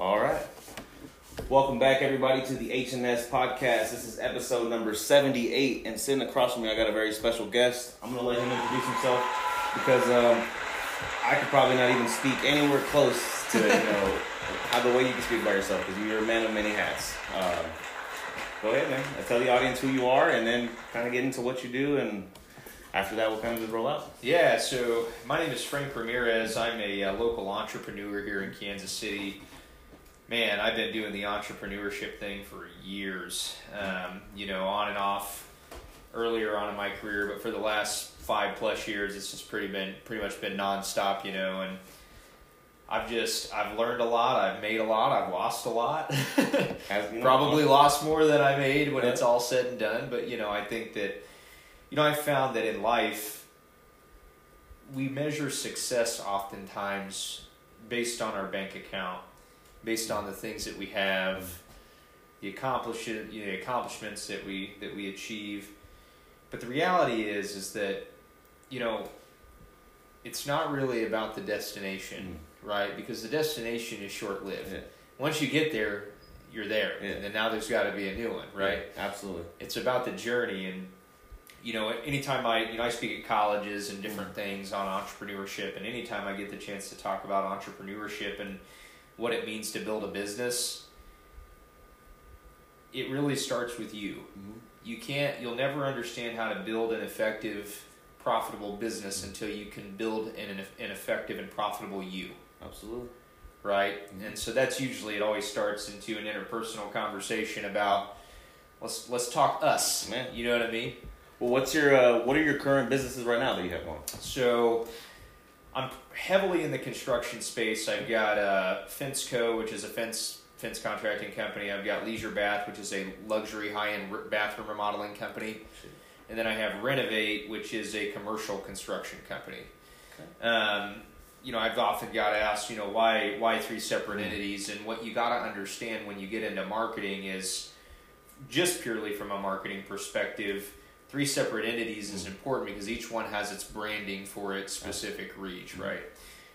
All right. Welcome back, everybody, to the H&S podcast. This is episode number 78, and sitting across from me, I got a very special guest. I'm going to let him introduce himself because um, I could probably not even speak anywhere close to, you know, how the way you can speak by yourself because you're a man of many hats. Um, go ahead, man. Tell the audience who you are and then kind of get into what you do, and after that, we'll kind of just roll out. Yeah, so my name is Frank Ramirez. I'm a uh, local entrepreneur here in Kansas City. Man, I've been doing the entrepreneurship thing for years, um, you know, on and off earlier on in my career, but for the last five plus years, it's just pretty been pretty much been nonstop, you know, and I've just I've learned a lot, I've made a lot, I've lost a lot. As, you Probably lost more than I made when it's all said and done, but you know, I think that you know, I found that in life, we measure success oftentimes based on our bank account, based on the things that we have, the accomplish you know, the accomplishments that we that we achieve. But the reality is, is that you know, it's not really about the destination, mm. right? Because the destination is short lived. Yeah. Once you get there, you're there, Yeah. and then now there's got to be a new one, right? Yeah, absolutely. it's about the journey and you know anytime i you know i speak at colleges and different mm. things on entrepreneurship and anytime i get the chance to talk about entrepreneurship and what it means to build a business it really starts with you Mhm. you can't you'll never understand how to build an effective profitable business until you can build an, an effective and profitable you Absolutely. right? Mhm. And so that's usually it always starts into an interpersonal conversation about let's let's talk us. Man. You know what I mean? Well, what's your uh, what are your current businesses right now that you have going? So I'm heavily in the construction space. I've got uh, FenceCo, which is a fence fence contracting company. I've got Leisure Bath, which is a luxury high end bathroom remodeling company, and then I have Renovate, which is a commercial construction company. Um, you know, I've often got asked, you know, why why three separate entities, and what you got to understand when you get into marketing is just purely from a marketing perspective. Three separate entities is hmm. important because each one has its branding for its specific reach, hmm. right?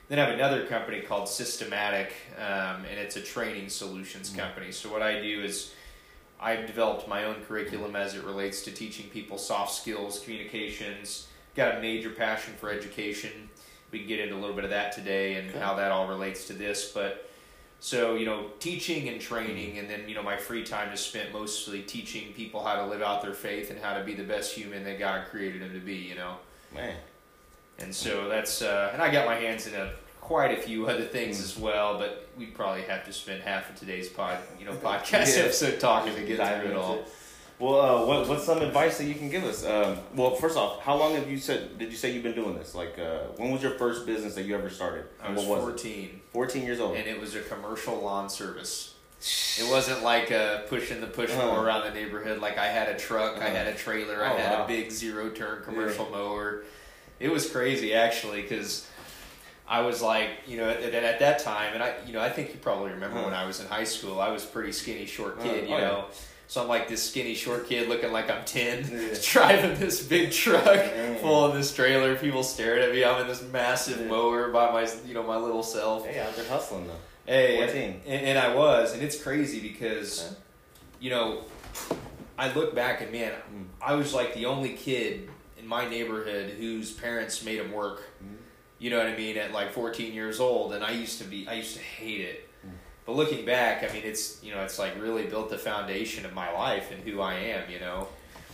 Then I have another company called Systematic, um, and it's a training solutions hmm. company. So what I do is I've developed my own curriculum as it relates to teaching people soft skills, communications. Got a major passion for education. We can get into a little bit of that today and Okay. how that all relates to this. But so you know, teaching and training, and then you know, my free time is spent mostly teaching people how to live out their faith and how to be the best human that God created them to be. You know. Man, And so that's uh, and I got my hands in a, quite a few other things as well, but we'd probably have to spend half of today's pod, you know, podcast Yeah. episode talking to get through it all. it. Well, uh, what, what's some advice that you can give us? Um, well, first off, how long have you said? Did you say you've been doing this? Like, uh, when was your first business that you ever started? I was was 14, it? Fourteen years old. and it was a commercial lawn service. It wasn't like uh, pushing the push Uh-huh. mower around the neighborhood. Like I had a truck, I Uh-huh. had a trailer, I Oh, had wow. a big zero turn commercial mower. It was crazy actually because I was like, you know, at, at, at that time, and I, you know, I think you probably remember Uh-huh. when I was in high school, I was a pretty skinny, short Uh-huh. kid, you Oh, yeah. Know. So I'm like this skinny, short kid looking like I'm 10, Yeah. driving this big truck Yeah. full of this trailer. People staring at me. I'm in this massive Yeah. mower by my, you know, my little self. hey, I've been hustling though. Hey, and, and, and I was, and it's crazy because, Okay. you know, I look back and man, Mm. I was like the only kid in my neighborhood whose parents made him work. Mhm. You know what I mean? At like 14 years old, and I used to be, I used to hate it. But looking back, I mean, it's you know, it's like really built the foundation of my life and who I am. You know.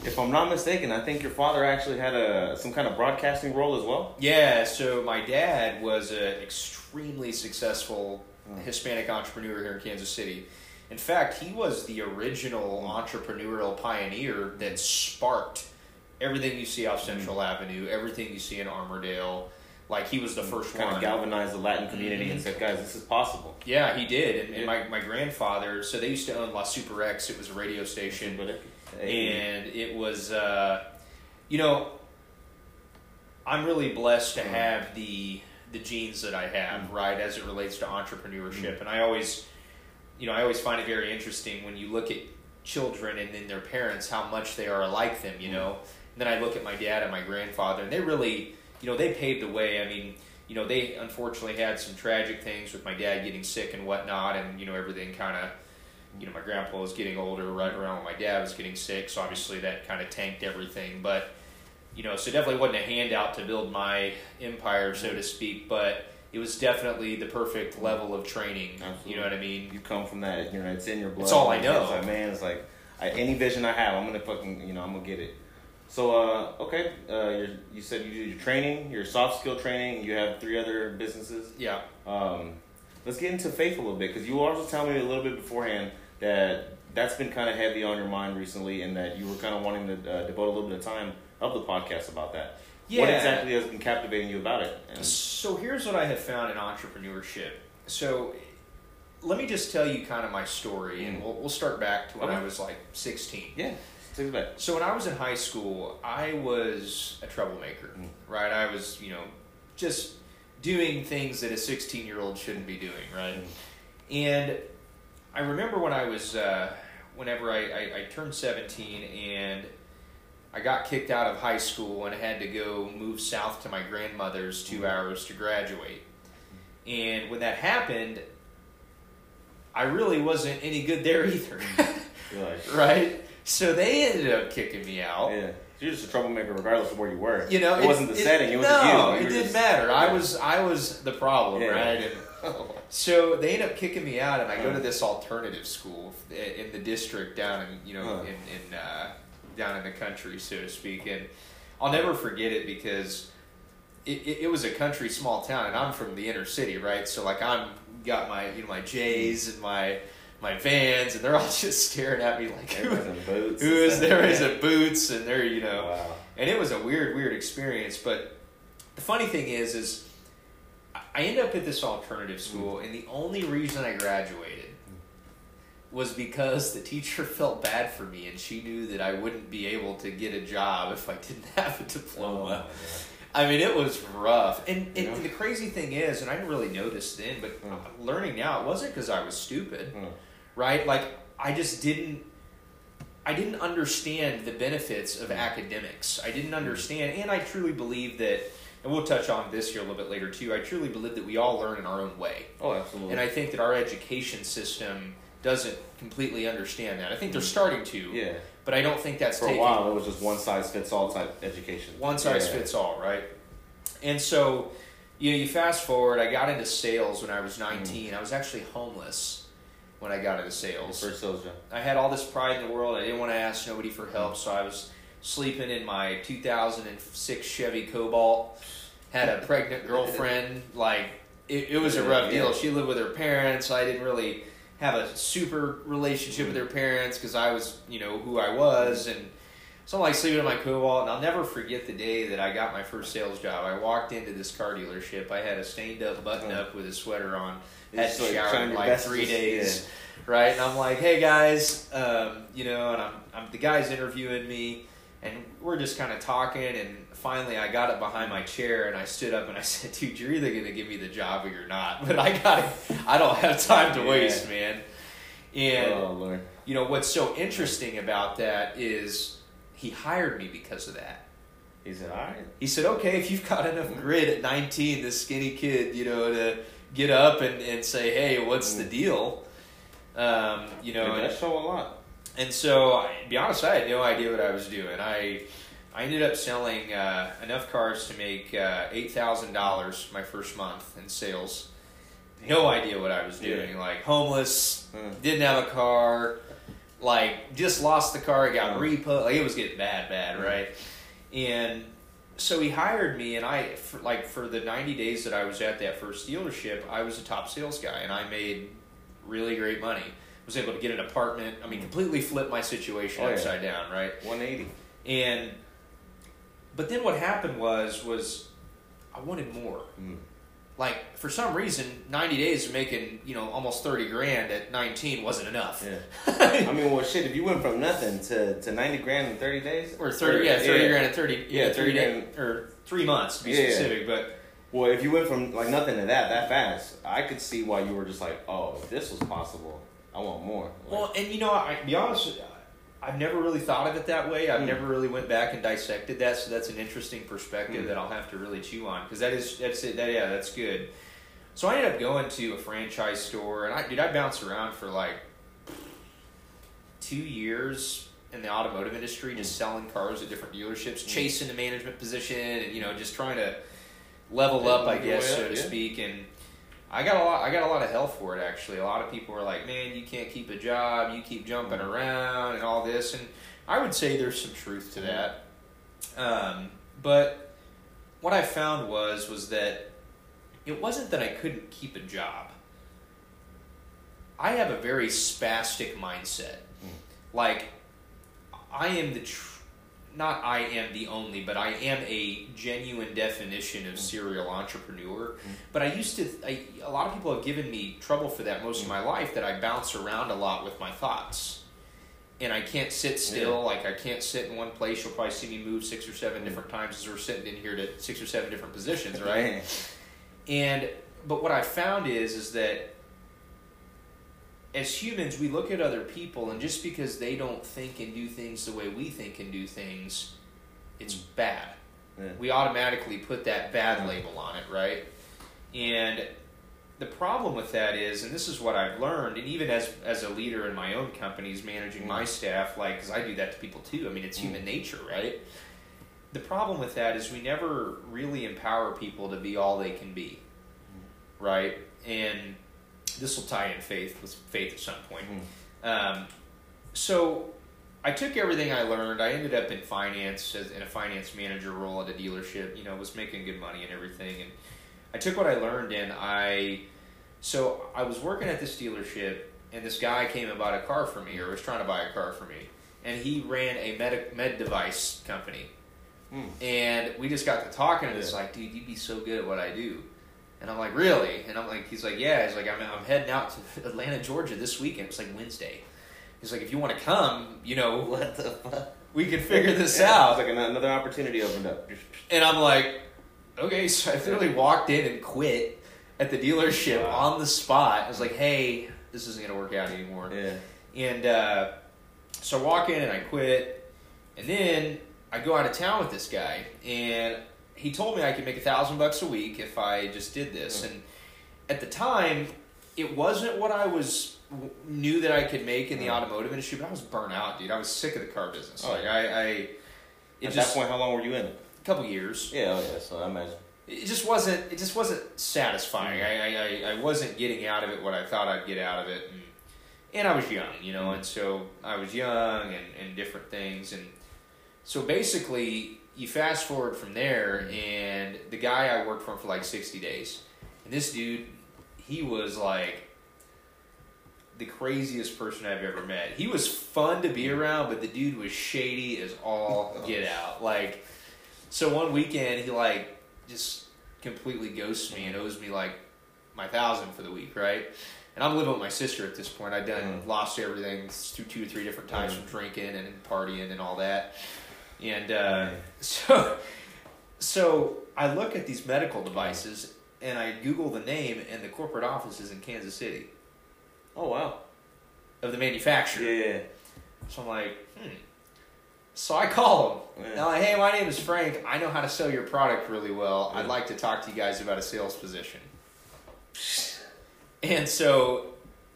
If I'm not mistaken, I think your father actually had a some kind of broadcasting role as well. Yeah, so my dad was an extremely successful Mm. Hispanic entrepreneur here in Kansas City. In fact, he was the original entrepreneurial pioneer that sparked everything you see off Central Avenue, everything you see in Armourdale. Like he was the first kind one. of galvanized the Latin community and Mhm. said, guys, this is possible. yeah, he did. And, and my, my grandfather, so they used to own La Super X. It was a radio station. But and it was uh, you know i'm really blessed to Mm. have the the genes that i have Mm. right as it relates to entrepreneurship Mm. and i always you know i always find it very interesting when you look at children and then their parents how much they are like them you Mm. know and then i look at my dad and my grandfather and they really you know they paved the way i mean you know, they unfortunately had some tragic things with my dad getting sick and whatnot, and you know everything kind of. You know, my grandpa was getting older right around when my dad was getting sick, so obviously that kind of tanked everything. But you know, so definitely wasn't a handout to build my empire, so to speak, but it was definitely the perfect level of training. Absolutely. You know what I mean? You come from that, you know, it's in your blood. It's all I It's know. like, man, it's like I, any vision I have, I'm gonna fucking, you know, I'm gonna get it. So, uh, okay, uh, you said you do your training, your soft skill training. You have three other businesses. Yeah. Um, let's get into faith a little bit because you also tell me a little bit beforehand that that's been kind of heavy on your mind recently, and that you were kind of wanting to uh, devote a little bit of time of the podcast about that. Yeah. What exactly has been captivating you about it? And, So here's what I have found in entrepreneurship. So let me just tell you kind of my story, and Mm. we'll, we'll start back to when I was like 16. yeah, it. So when I was in high school, I was a troublemaker, Mm. right? I was, you know, just doing things that a 16 year old shouldn't be doing, right? Mm. And I remember when I was, uh, whenever I, I, I turned 17 and I got kicked out of high school and I had to go move south to my grandmother's two hours to graduate. And when that happened, I really wasn't any good there either, right? So they ended up kicking me out. yeah, you're just a troublemaker regardless of where you were. You know, it, wasn't the setting; it was no, you. You it didn't just- matter. I was I was the problem, Yeah. right? And so they end up kicking me out, and I go to this alternative school in the district down in you know Uh. in, in uh, down in the country, so to speak. And I'll never forget it because it, it, it was a country small town, and I'm from the inner city, right? So like I'm got my you know my J's and my my Vans, and they're all just staring at me like who, boots. who and is there is a boots, and they're you know Wow. and it was a weird, weird experience. But the funny thing is, is I end up at this alternative school, and the only reason I graduated was because the teacher felt bad for me, and she knew that I wouldn't be able to get a job if I didn't have a Oh, diploma. I mean, it was rough. And, and, Yeah. the crazy thing is, and I didn't really notice then, but Mm. learning now, it wasn't because I was stupid Mm. Right? Like I just didn't I didn't understand the benefits of academics. I didn't understand and I truly believe that and we'll touch on this here a little bit later too. I truly believe that we all learn in our own way. Oh, absolutely. And I think that our education system doesn't completely understand that. I think they're mm. starting to, yeah. but I don't think that's For a taking while, it was just one size fits all type education. one size Yeah. fits all, right? And so, you know, you fast forward. I got into sales when I was mm. nineteen. I was actually homeless when I got into Your sales. First sales job. I had all this pride in the world. I didn't want to ask nobody for help, so I was sleeping in my 2006 Chevy Cobalt. Had a pregnant girlfriend. Like it, it was a rough deal. She lived with her parents. I didn't really have a super relationship with her parents because I was, you know, who I was, and so I'm like sleeping in my Cobalt. And I'll never forget the day that I got my first sales job. I walked into this car dealership. I had a stained up button up uh-huh. with a sweater on. Had Just, like, showered in like three days right? And I'm like, hey guys, um, you know, and I'm, I'm the guy's interviewing me, and we're just kind of talking, and finally I got up behind my chair and I stood up and I said, dude, you're either gonna give me the job or you're not, but I got, I don't have time to Yeah. waste, man. And oh you know what's so interesting about that is he hired me because of that. He said, "All right." He said, okay, if you've got enough grit at 19, this skinny kid, you know, to get up and, and say, hey, what's the deal? Um, you know, it does show a lot. and so, I, to be honest, I had no idea what I was doing. I I ended up selling uh, enough cars to make uh, eight thousand dollars my first month in sales. No idea what I was doing. Like homeless, Uh, didn't have a car, like just lost the car, got Mm. repo. Like it was getting bad, bad, Mm. right? And so he hired me, and I for, like for the ninety days that I was at that first dealership, I was a top sales guy, and I made really great money. Was able to get an apartment. I mean, completely flipped my situation Oh, yeah. upside down, right? 180. And but then what happened was was I wanted more. Mm. Like for some reason, ninety days of making you know almost thirty grand at nineteen wasn't enough. Yeah. I mean, well, shit. If you went from nothing to, to 90 grand in 30 days, or thirty, yeah, thirty yeah. grand at thirty, yeah, Yeah, thirty 30 days or three months to be Yeah, specific. But Well, if you went from like nothing to that that fast, I could see why you were just like, oh, if this was possible, I want more. Like, well, and you know, I be honest, I've never really thought of it that way. I've Mm. never really went back and dissected that, so that's an interesting perspective Mm. that I'll have to really chew on because that is that's it. That, yeah, that's good. So I ended up going to a franchise store, and I dude, I bounced around for like two years in the automotive industry, just selling cars at different dealerships, chasing the management position, and you know, just trying to level up, I guess, so to yeah. speak. And I got a lot. I got a lot of hell for it. Actually, a lot of people were like, "Man, you can't keep a job. You keep jumping around and all this." And I would say there's some truth to that. Um, but what I found was was that it wasn't that I couldn't keep a job. I have a very spastic mindset. Like I am the tr- not I am the only, but I am a genuine definition of mm. serial entrepreneur. Mm. But I used to I, a lot of people have given me trouble for that most of mm. my life that I bounce around a lot with my thoughts. And I can't sit still, like I can't sit in one place. You'll probably see me move six or seven different times as we're sitting in here to six or seven different positions, right? And but what I found is is that as humans we look at other people and just because they don't think and do things the way we think and do things, it's mm. bad. Yeah. We automatically put that bad label on it, right? And the problem with that is, and this is what I've learned, and even as as a leader in my own companies, managing my mm. staff, like because I do that to people too. I mean, it's mm. human nature, right? The problem with that is we never really empower people to be all they can be, right? And this will tie in faith with faith at some point. Um, so I took everything I learned. I ended up in finance as in a finance manager role at a dealership. You know, was making good money and everything. And I took what I learned and I. So I was working at this dealership, and this guy came and bought a car for me, or was trying to buy a car for me, and he ran a med med device company. Hmm. And we just got to talking, and it's Yeah. like, dude, you'd be so good at what I do. And I'm like, really? And I'm like, he's like, yeah. He's like, I'm, I'm heading out to Atlanta, Georgia this weekend. It's like Wednesday. He's like, if you want to come, you know, What the fuck? we can figure this Yeah, out. It's like another opportunity opened up. And I'm like, okay. So I literally walked in and quit at the dealership Wow. on the spot. I was like, hey, this isn't going to work out anymore. Yeah. And uh, so I walk in and I quit. And then I go out of town with this guy. And he told me I could make a thousand bucks a week if I just did this. Hmm. And at the time, it wasn't what I was knew that I could make in the Mm. automotive industry, but I was burnt out, dude. I was sick of the car business. Oh. Like I, I it At just that point, how long were you in it? a couple years. Yeah, oh yeah. So I imagine. It just wasn't. It just wasn't satisfying. Hmm. I, I, I, I wasn't getting out of it what I thought I'd get out of it, and, and I was young, you know, hmm. and so I was young and, and different things, and so basically, you fast forward from there, and the guy I worked for for like sixty days, and this dude, he was like the craziest person I've ever met. He was fun to be around, but the dude was shady as all get out. Like, so one weekend he like just completely ghosts me and owes me like my thousand for the week, right? And I'm living with my sister at this point. I'd done Mm. lost everything two, two or three different times Mm. from drinking and partying and all that. And uh, so, so I look at these medical devices and I Google the name, and the corporate office is in Kansas City Oh wow. of the manufacturer. Yeah. So I'm like, hmm. So I call them. Yeah. And I'm like, hey, my name is Frank. I know how to sell your product really well. I'd like to talk to you guys about a sales position. And so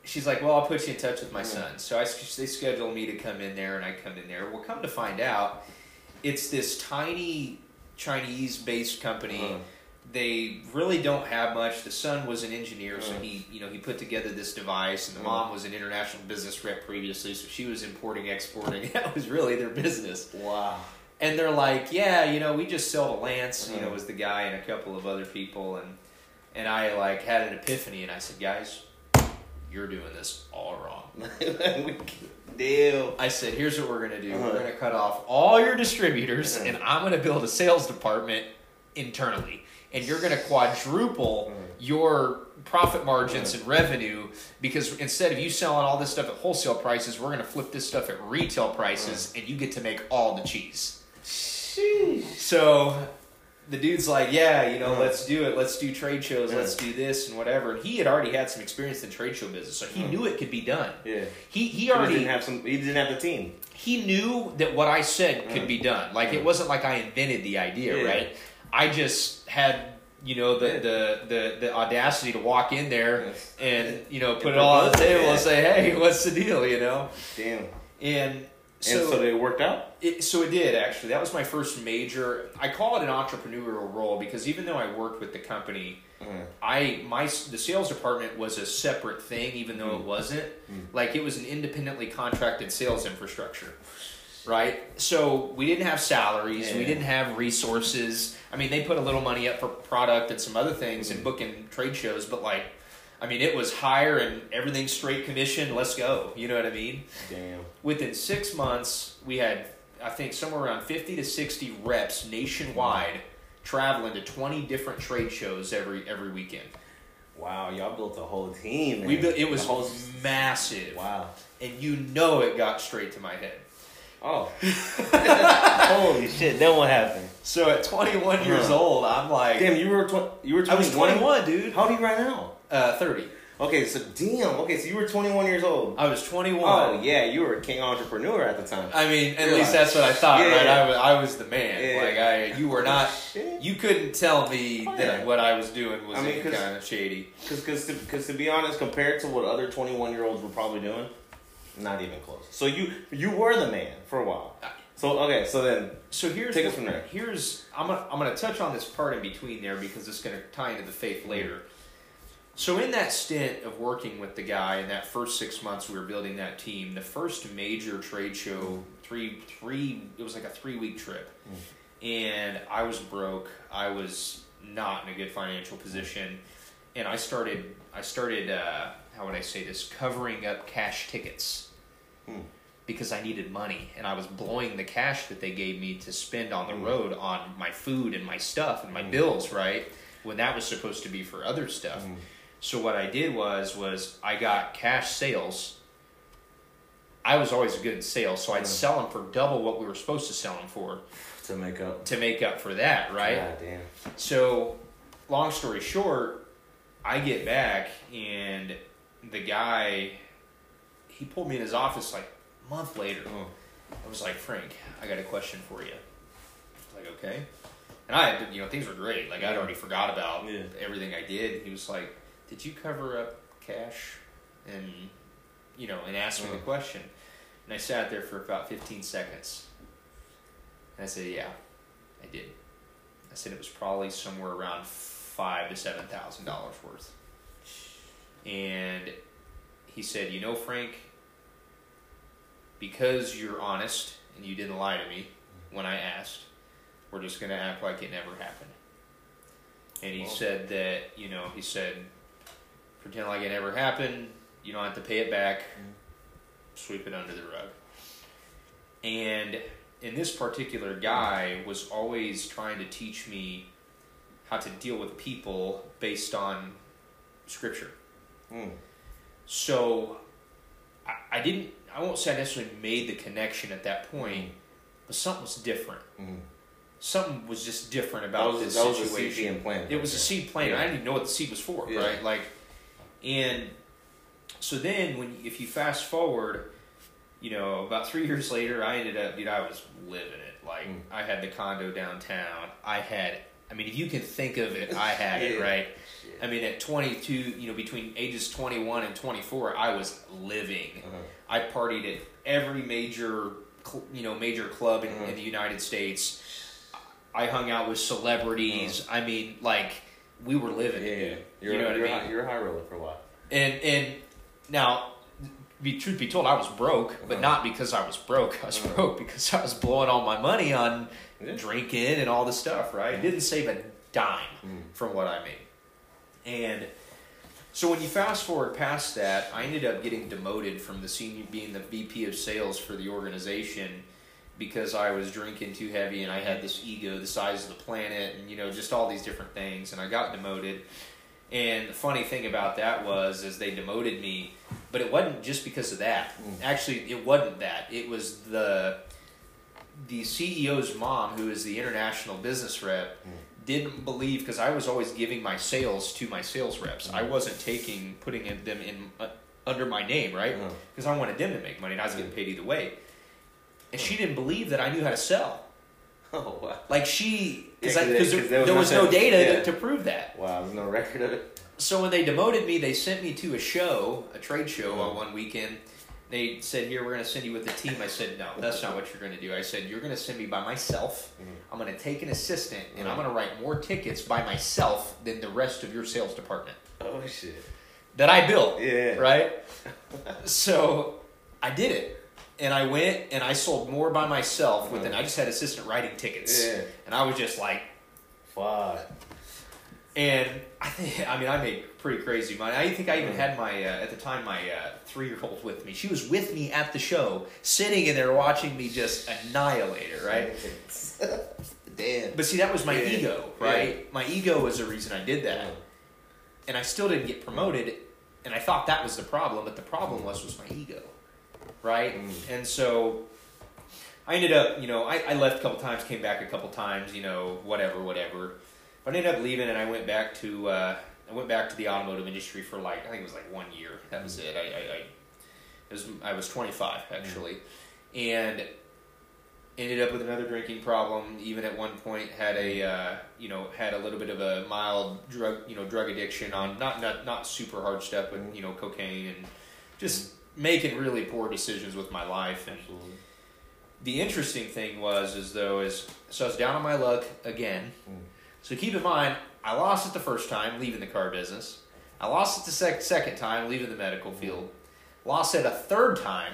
she's like, well, I'll put you in touch with my Yeah. son. So I, they schedule me to come in there, and I come in there. Well, come to find out, it's this tiny Chinese-based company. Uh-huh. They really don't have much. The son was an engineer, so Uh. he, you know, he put together this device, and the mom was an international business rep previously, so she was importing, exporting. that was really their business. Wow. And they're like, yeah, you know, we just sell to Lance, you know, Uh. was the guy and a couple of other people, and and I like had an epiphany, and I said, guys, you're doing this all wrong. Deal. I said, here's what we're gonna do. Uh-huh. We're gonna cut off all your distributors, Uh-huh. and I'm gonna build a sales department internally, and you're gonna quadruple Uh-huh. your profit margins and revenue because instead of you selling all this stuff at wholesale prices, we're gonna flip this stuff at retail prices, and you get to make all the cheese. Sheesh. So the dude's like, yeah, you know, Uh-huh. let's do it. Let's do trade shows. Yeah. Let's do this and whatever. And he had already had some experience in trade show business, so he Uh-huh. knew it could be done. Yeah. He he He already didn't have some. He didn't have the team. he knew that what I said could Uh-huh. be done. Like it Uh-huh. wasn't like I invented the idea, Yeah. right? I just had you know the, Yeah. the, the, the audacity to walk in there Yes. and you know put it all on the table and say, hey, what's the deal? You know, Damn. and so and so they worked out. it, so it did actually. That was my first major. I call it an entrepreneurial role because even though I worked with the company, Uh, I my the sales department was a separate thing, even though it Mm. wasn't. Mm. Like it was an independently contracted sales infrastructure, right? So we didn't have salaries, we didn't have resources. I mean, they put a little money up for product and some other things and Mm. booking trade shows, but like. I mean, it was hire and everything straight commission. Let's go. You know what I mean? damn. Within six months, we had, I think, somewhere around 50 to 60 reps nationwide traveling to 20 different trade shows every every weekend. Wow, y'all built a whole team. Man. We built, it was whole, massive. wow. And you know it got straight to my head. Oh. Holy shit! Then what happened? So at 21 years Huh. old, I'm like, Damn, you were tw- you were I was 21? 21, dude. How old are you right now? Uh, 30. Okay, so damn. Okay, so you were 21 years old. I was 21. Oh yeah, you were a king entrepreneur at the time. I mean, at You're least like- that's what I thought, Yeah. right? I was, I was the man. Yeah. Like I, you were not. Shit. You couldn't tell me Oh, that yeah. what I was doing was I mean, kind of shady. Because, because, to, because to be honest, compared to what other 21 year olds were probably doing, not even close. So you you were the man for a while. Ah. So okay, so then So here's Take us from there. Here's I'm gonna I'm gonna touch on this part in between there because it's gonna tie into the faith later. Mm-hmm. So in that stint of working with the guy in that first six months we were building that team, the first major trade show three three it was like a three week trip, and I was broke. I was not in a good financial position, and I started I started uh, how would I say this covering up cash tickets Hmm. because I needed money and I was blowing the cash that they gave me to spend on the Mm. road on my food and my stuff and my Mm. bills, right? When that was supposed to be for other stuff. Mm. So what I did was was I got cash sales. I was always good at sales, so I'd Mm. sell them for double what we were supposed to sell them for to make up, to make up for that, right? God damn. So, long story short, I get back and the guy, he pulled me in his office like a month later. Oh. I was like, Frank, I got a question for you. Like, okay. And I, had, you know, things were great. Like I'd already forgot about Yeah. everything I did. He was like, did you cover up cash? And you know, and asked me the Uh. question. And I sat there for about fifteen seconds. And I said, yeah, I did. I said it was probably somewhere around five to seven thousand dollars worth. And he said, "You know, Frank, because you're honest and you didn't lie to me when I asked, we're just gonna act like it never happened." And he Well- said that you know, he said, "Pretend like it never happened. You don't have to pay it back. Sweep it under the rug." And and this particular guy was always trying to teach me how to deal with people based on scripture. Mm. So I, I didn't I won't say I necessarily made the connection at that point, but something was different. Mm. Something was just different That about was this that was a situation. seed. It was a seed planted. Yeah. I didn't even know what the seed was for, Yeah. right? Like, and so then when if you fast forward, you know, about three years later, I ended up, dude, I was living it. Like, Mm. I had the condo downtown. I had, I mean, if you can think of it, I had it, Yeah. right? I mean, at 22, you know, between ages 21 and 24, I was living. Uh-huh. I partied at every major, you know, major club in, Mhm. in the United States. I hung out with celebrities. I mean, like we were living Yeah, yeah. You're, you know what you're, I mean? high, you're a high roller for a while. And and now, be truth be told, I was broke, but Uh-huh. not because I was broke. I was Uh-huh. broke because I was blowing all my money on Yeah. drinking and all the stuff. Right? Didn't save a dime Mm. from what I made. And so when you fast forward past that, I ended up getting demoted from the senior, being the VP of sales for the organization because I was drinking too heavy and I had this ego the size of the planet and you know just all these different things and I got demoted. And the funny thing about that was is they demoted me, but it wasn't just because of that. Mm. Actually, it wasn't that. It was the the CEO's mom, who is the international business rep, Mm. didn't believe because I was always giving my sales to my sales reps. I wasn't taking putting them in uh, under my name, right? Uh-huh. Because I wanted them to make money, and I was getting paid either way. And she didn't believe that I knew how to sell. Oh wow. Like she, Yeah, because 'cause there, 'cause there- there, there was no data yeah. to, to prove that. Wow, there's no record of it. So when they demoted me, they sent me to a show, a trade show Mhm. on one weekend. They said, "Here, we're going to send you with the team." I said, "No, that's not what you're going to do." I said, "You're going to send me by myself. Mhm. I'm going to take an assistant, and I'm Mhm. going to write more tickets by myself than the rest of your sales department Oh shit. that I built." Yeah. Right. so I did it, and I went and I sold more by myself. Within, I just had assistant writing tickets, Yeah. and I was just like, Fuck. And I think, I mean, I made pretty crazy money. I think I even Mm. had my, uh, at the time, my uh, three year old with me. She was with me at the show, sitting in there watching me just annihilate her, right? Damn. But see, that was my Yeah. ego, right? My ego was the reason I did that. And I still didn't get promoted, and I thought that was the problem, but the problem was, was my ego, right? Mm. And so I ended up, you know, I, I left a couple times, came back a couple times, you know, whatever, whatever. But I ended up leaving, and I went back to uh, I went back to the automotive industry for like I think it was like one year. That was it. I, I, I it was I was twenty five actually, and ended up with another drinking problem. Even at one point had a uh, you know had a little bit of a mild drug you know drug addiction on not not not super hard stuff, but you know cocaine and just making really poor decisions with my life and Absolutely. the interesting thing was is though is so I was down on my luck again. Mm. So keep in mind, I lost it the first time leaving the car business. I lost it the sec- second time leaving the medical field. Lost it a third time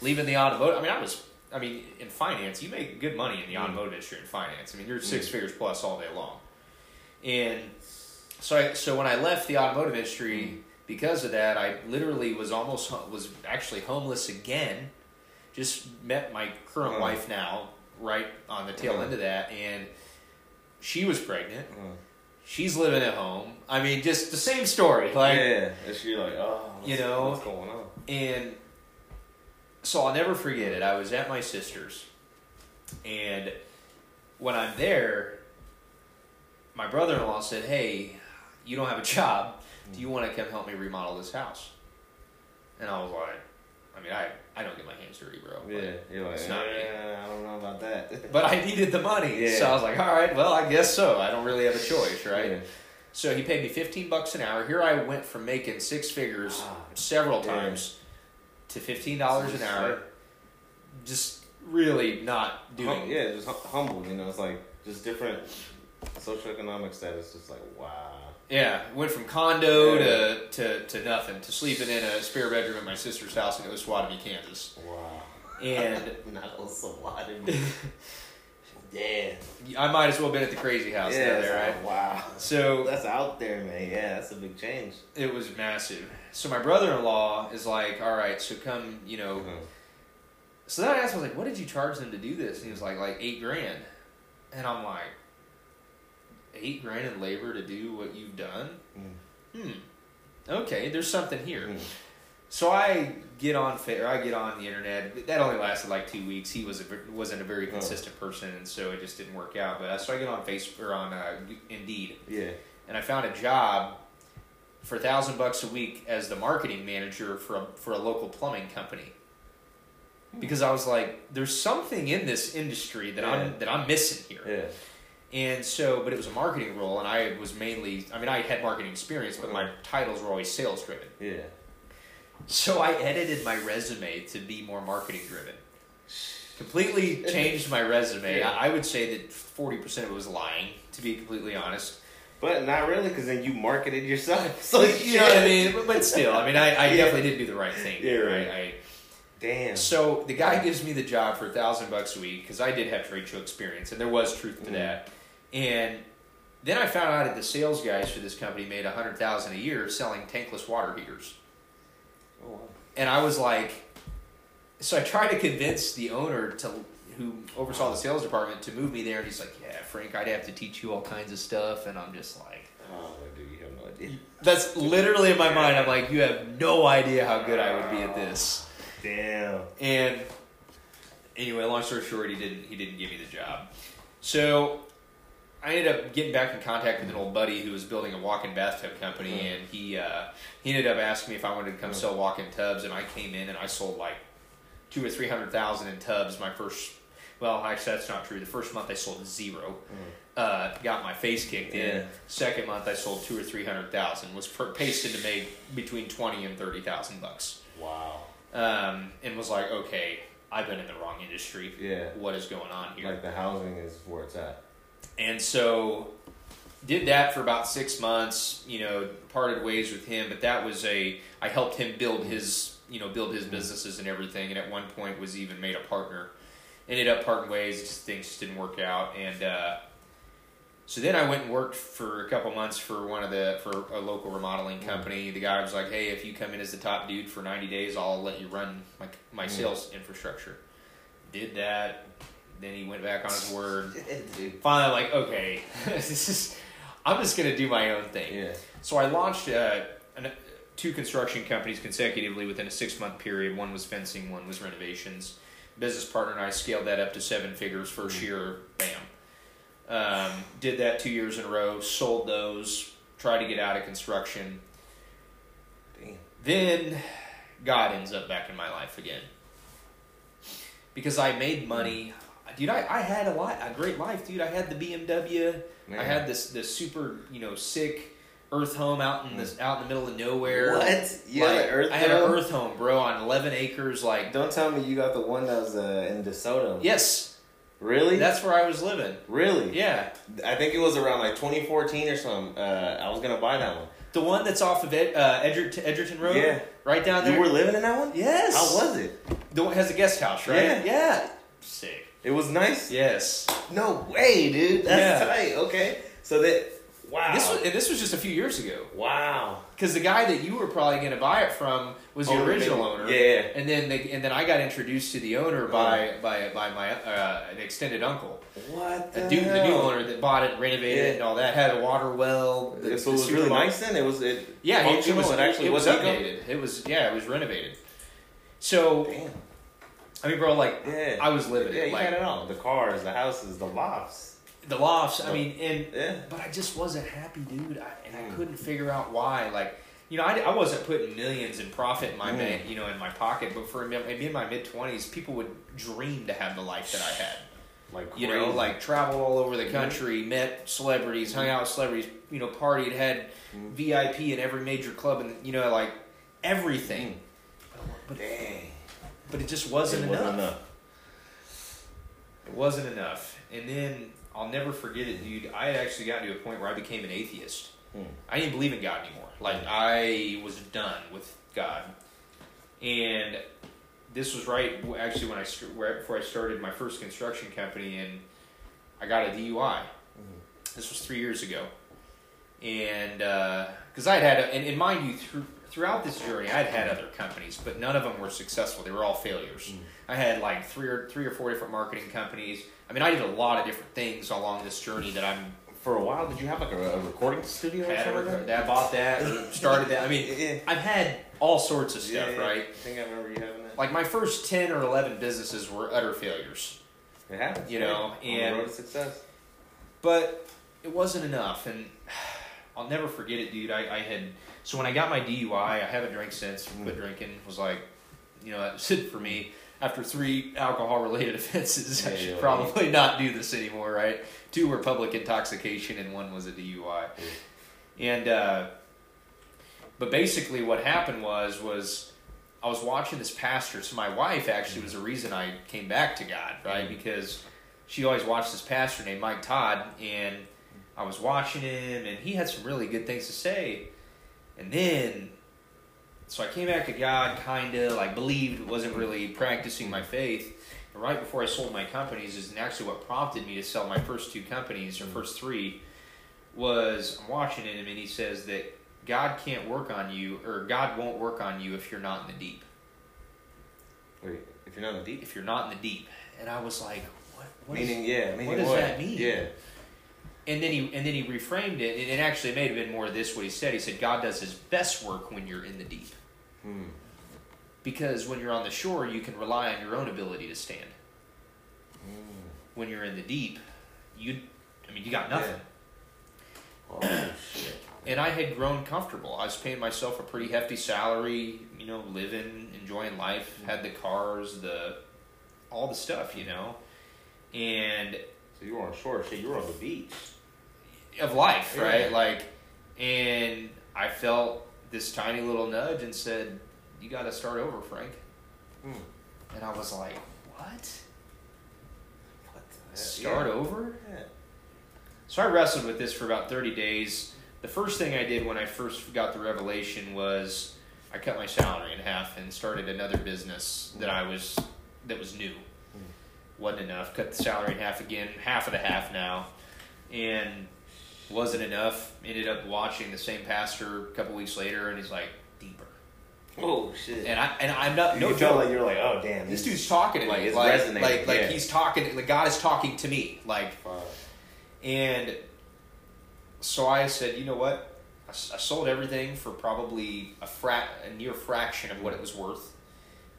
leaving the automotive. I mean, I was. I mean, in finance, you make good money in the Mm. automotive industry in finance. I mean, you're six Mm. figures plus all day long. And so, I, so when I left the automotive industry, because of that, I literally was almost was actually homeless again. Just met my current Mm. wife now, right on the tail Mm. end of that, and she was pregnant. Mm. She's living at home. I mean, just the same story. Like, yeah, and she like, oh, You know, what's going on? and so I'll never forget it. I was at my sister's, and when I'm there, my brother-in-law said, "Hey, you don't have a job. Do you want to come help me remodel this house?" And I was like, "I mean, I I don't get my hands dirty, bro." Yeah, you're like, it's not me. yeah, I don't know about that. But I needed the money, Yeah. so I was like, "All right, well, I guess so. I don't really have a choice, right?" Yeah. So he paid me fifteen bucks an hour. Here I went from making six figures Ah, several yeah. times to fifteen dollars an hour. Just really not doing. Hum- yeah, just hum- humbled. You know, it's like just different socioeconomic status. Just like wow. Yeah, went from condo Yeah. to, to to nothing to sleeping in a spare bedroom at my sister's house in Osawatomie, Kansas. Wow. And not why Yeah. I might as well have been at the crazy house yeah. there, right? like, Wow. So That's out there, man. Yeah, that's a big change. it was massive. So my brother-in-law is like, "All right, so come, you know." Mhm. So then I asked, I was like, "What did you charge them to do this?" And he was like, "Like eight grand," and I'm like, eight grand in labor to do what you've done? Mm. Hmm. Okay, there's something here." Mm. So I get on or I get on the internet. That only lasted like two weeks. He was a, wasn't a very Oh. consistent person, and so it just didn't work out. But so I get on Facebook or on uh, Indeed, Yeah. and I found a job for a thousand bucks a week as the marketing manager for a, for a local plumbing company. Because I was like, there's something in this industry that Yeah. I'm that I'm missing here. Yeah. And so, but it was a marketing role, and I was mainly, I mean, I had marketing experience, but my titles were always sales driven. Yeah. So I edited my resume to be more marketing driven. Completely changed my resume. Yeah. I I would say that 40% of it was lying, to be completely honest. But not really, because then you marketed yourself. So you know what I mean? But, but still, I mean, I, I Yeah. definitely did do the right thing. Yeah, right. I, Damn. so the guy gives me the job for a thousand bucks a week because I did have trade show experience, and there was truth to Mhm. that. And then I found out that the sales guys for this company made a hundred thousand a year selling tankless water heaters. Oh, wow. And I was like, so I tried to convince the owner to, who oversaw the sales department, to move me there. And he's like, yeah, Frank, I'd have to teach you all kinds of stuff. And I'm just like, Oh, dude, you have no idea. that's literally in my mind. I'm like, you have no idea how good I would be at this. Damn. And anyway, long story short, he didn't he didn't give me the job. So I ended up getting back in contact with an old buddy who was building a walk-in bathtub company, Mm. and he uh, he ended up asking me if I wanted to come Mm. sell walk-in tubs, and I came in and I sold like two or three hundred thousand in tubs. My first, well, actually that's not true. The first month I sold zero. Uh, got my face kicked Yeah. in. Second month I sold two or three hundred thousand. Was per- pasted to make between twenty and thirty thousand bucks. Wow. Um, and was like, okay, I've been in the wrong industry. Yeah. What is going on here? Like the housing is where it's at. And so did that for about six months, you know, parted ways with him, but that was a I helped him build his you know, build his businesses and everything and at one point was even made a partner. Ended up parting ways, just things just didn't work out and uh so then I went and worked for a couple months for one of the for a local remodeling company. The guy was like, "Hey, if you come in as the top dude for ninety days, I'll let you run my my Mm. sales infrastructure." Did that. Then he went back on his word finally like okay this is i'm just gonna do my own thing Yeah. so i launched uh, an, two construction companies consecutively within a six month period one was fencing one was renovations business partner and i scaled that up to seven figures first year bam um, did that two years in a row sold those tried to get out of construction Damn. then God ends up back in my life again. Because I made money. Dude, I, I had a lot a great life, dude. I had the BMW. I had this this super, you know, sick earth home out in this out in the middle of nowhere. What? You had Like, an earth I had home? an earth home, bro, on eleven acres, like Don't tell me you got the one that was uh, in DeSoto. Yes. Really? That's where I was living. really. Yeah. I think it was around like 2014 or something. Uh, I was gonna buy that one. The one that's off of Ed, uh, Edgerton, Edgerton Road? Yeah. Right down there. You were living in that one? yes. How was it? The one has a guest house, right? Yeah. Yeah. Sick. It was nice. Yes. No way, dude. That's Yeah. tight. Okay. So that wow. This was this was just a few years ago. wow. Because the guy that you were probably going to buy it from was the Oh, original maybe. owner. Yeah. And then they, and then I got introduced to the owner by by by my uh, an extended uncle, What the the, dude, the new owner that bought it, renovated Yeah. it, and all that. Had a water well. The, so it was really nice then. It was it. Yeah, it, it was It actually it was was updated. It was yeah, it was renovated. So Damn. I mean, bro, like Yeah. I was living Yeah, you Like had it all. The cars, the houses, the lofts. the lofts. I mean, and Yeah. but I just wasn't happy, dude. I, and I Mm. couldn't figure out why. Like, you know, I, I wasn't putting millions in profit in my Mm. bank, you know, in my pocket. But for me, maybe in my mid twenties, people would dream to have the life that I had. Like You know. Mm-hmm. like traveled all over the country, met celebrities, hung out with celebrities, you know, partied, had Mm. VIP in every major club, and you know, like everything. But Dang. But it just wasn't, It wasn't enough. enough. It wasn't enough. And then I'll never forget it, dude. I had actually gotten to a point where I became an atheist. Hmm. I didn't believe in God anymore. Like I was done with God. And this was right actually when I right before I started my first construction company, and I got a DUI. This was three years ago, and because I had had, a, and, and mind you, through, throughout this journey, I'd had other companies, but none of them were successful. They were all failures. Mm. I had like three or three or four different marketing companies. I mean, I did a lot of different things along this journey that I'm For a while, did you have like a, a recording studio or had a something? that bought that, started that. I mean, Yeah. I've had all sorts of stuff, Yeah, yeah. right? I think I remember you having that. Like my first ten or eleven businesses were utter failures, happens. you know, and- road to success. but it wasn't enough, and I'll never forget it, dude. I, I had so when I got my DUI, I haven't drank since. Quit drinking. Was like, you know, that's it for me. After three alcohol-related offenses, I should yeah, probably not do this anymore, right? Two were public intoxication, and one was a DUI. And uh, but basically, what happened was was I was watching this pastor. So my wife actually was the reason I came back to God, right? Mm. Because she always watched this pastor named Mike Todd, and I was watching him, and he had some really good things to say. And then, so I came back to God, kind of like believed, wasn't really practicing my faith. And right before I sold my companies, is actually what prompted me to sell my first two companies or hmm. first three. Was I'm watching him, and he says that God can't work on you, or God won't work on you if you're not in the deep. Wait, if you're not in the deep. If you're not in the deep, and I was like, what? what is- Meaning, yeah. Meaning what does that mean? Yeah. And then he and then he reframed it, and it actually may have been more of this what he said. He said God does His best work when you're in the deep, Hmm. because when you're on the shore, you can rely on your own ability to stand. Hmm. When you're in the deep, you I mean, you got nothing. Oh shit. And I had grown comfortable. I was paying myself a pretty hefty salary, you know, living, enjoying life, had the cars, the all the stuff, you know. And So you were on shore shit. You were on the beach. of life, Yeah. right? Like, and I felt this tiny little nudge and said, "You got to start over, Frank." Hmm. And I was like, "What? What Start yeah. over?" Yeah. So I wrestled with this for about thirty days. The first thing I did when I first got the revelation was I cut my salary in half and started another business that I was that was new. Wasn't enough. Cut the salary in half again, half of the half now, and wasn't enough. Ended up watching the same pastor a couple weeks later, and he's like deeper. Oh shit. And I and I'm not you no felt joke. like you're like, oh damn, this dude's talking to like, me. it's like, resonating, like, like yeah. he's talking. Like God is talking to me. Like Fuck. and so I said, you know what? I sold everything for probably a fra- a near fraction of what it was worth.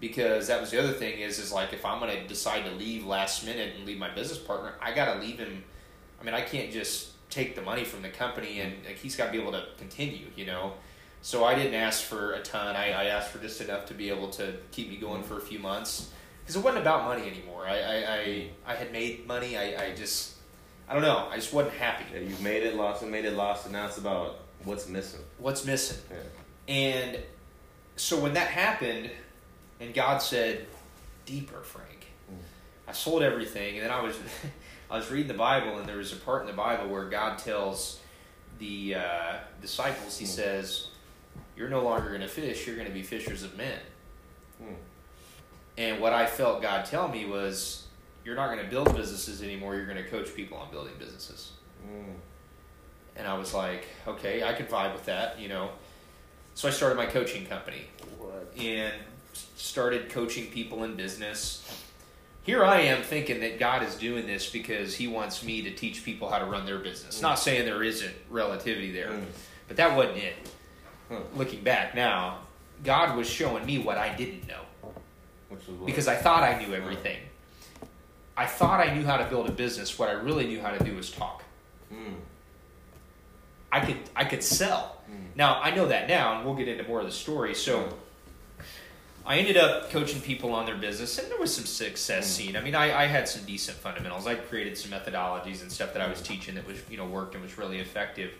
Because that was the other thing is is like if I'm gonna decide to leave last minute and leave my business partner, I gotta leave him. I mean, I can't just take the money from the company and like, he's got to be able to continue, you know. So I didn't ask for a ton. I, I asked for just enough to be able to keep me going for a few months because it wasn't about money anymore. I I, I, I had made money. I, I just I don't know. I just wasn't happy. Yeah, you've made it, lost it, made it, lost it. Now it's about what's missing. What's missing? Yeah. And so when that happened, and God said, "Deeper, Frank," Mm. I sold everything, and then I was I was reading the Bible, and there was a part in the Bible where God tells the uh, disciples, He Mm. says, "You're no longer going to fish; you're going to be fishers of men." Mm. And what I felt God tell me was, "You're not going to build businesses anymore; you're going to coach people on building businesses." Mm. And I was like, "Okay, I could vibe with that," you know. So I started my coaching company. What? and started coaching people in business. Here I am thinking that God is doing this because He wants me to teach people how to run their business. Not saying there isn't relativity there, Mm. but that wasn't it. Huh. Looking back now, God was showing me what I didn't know Which was what? because I thought I knew everything. I thought I knew how to build a business. What I really knew how to do was talk. Mm. I could I could sell. Mm. Now I know that now, and we'll get into more of the story. So. I ended up coaching people on their business, and there was some success Mm. seen. I mean, I, I had some decent fundamentals. I created some methodologies and stuff that I was teaching that was, you know, worked and was really effective.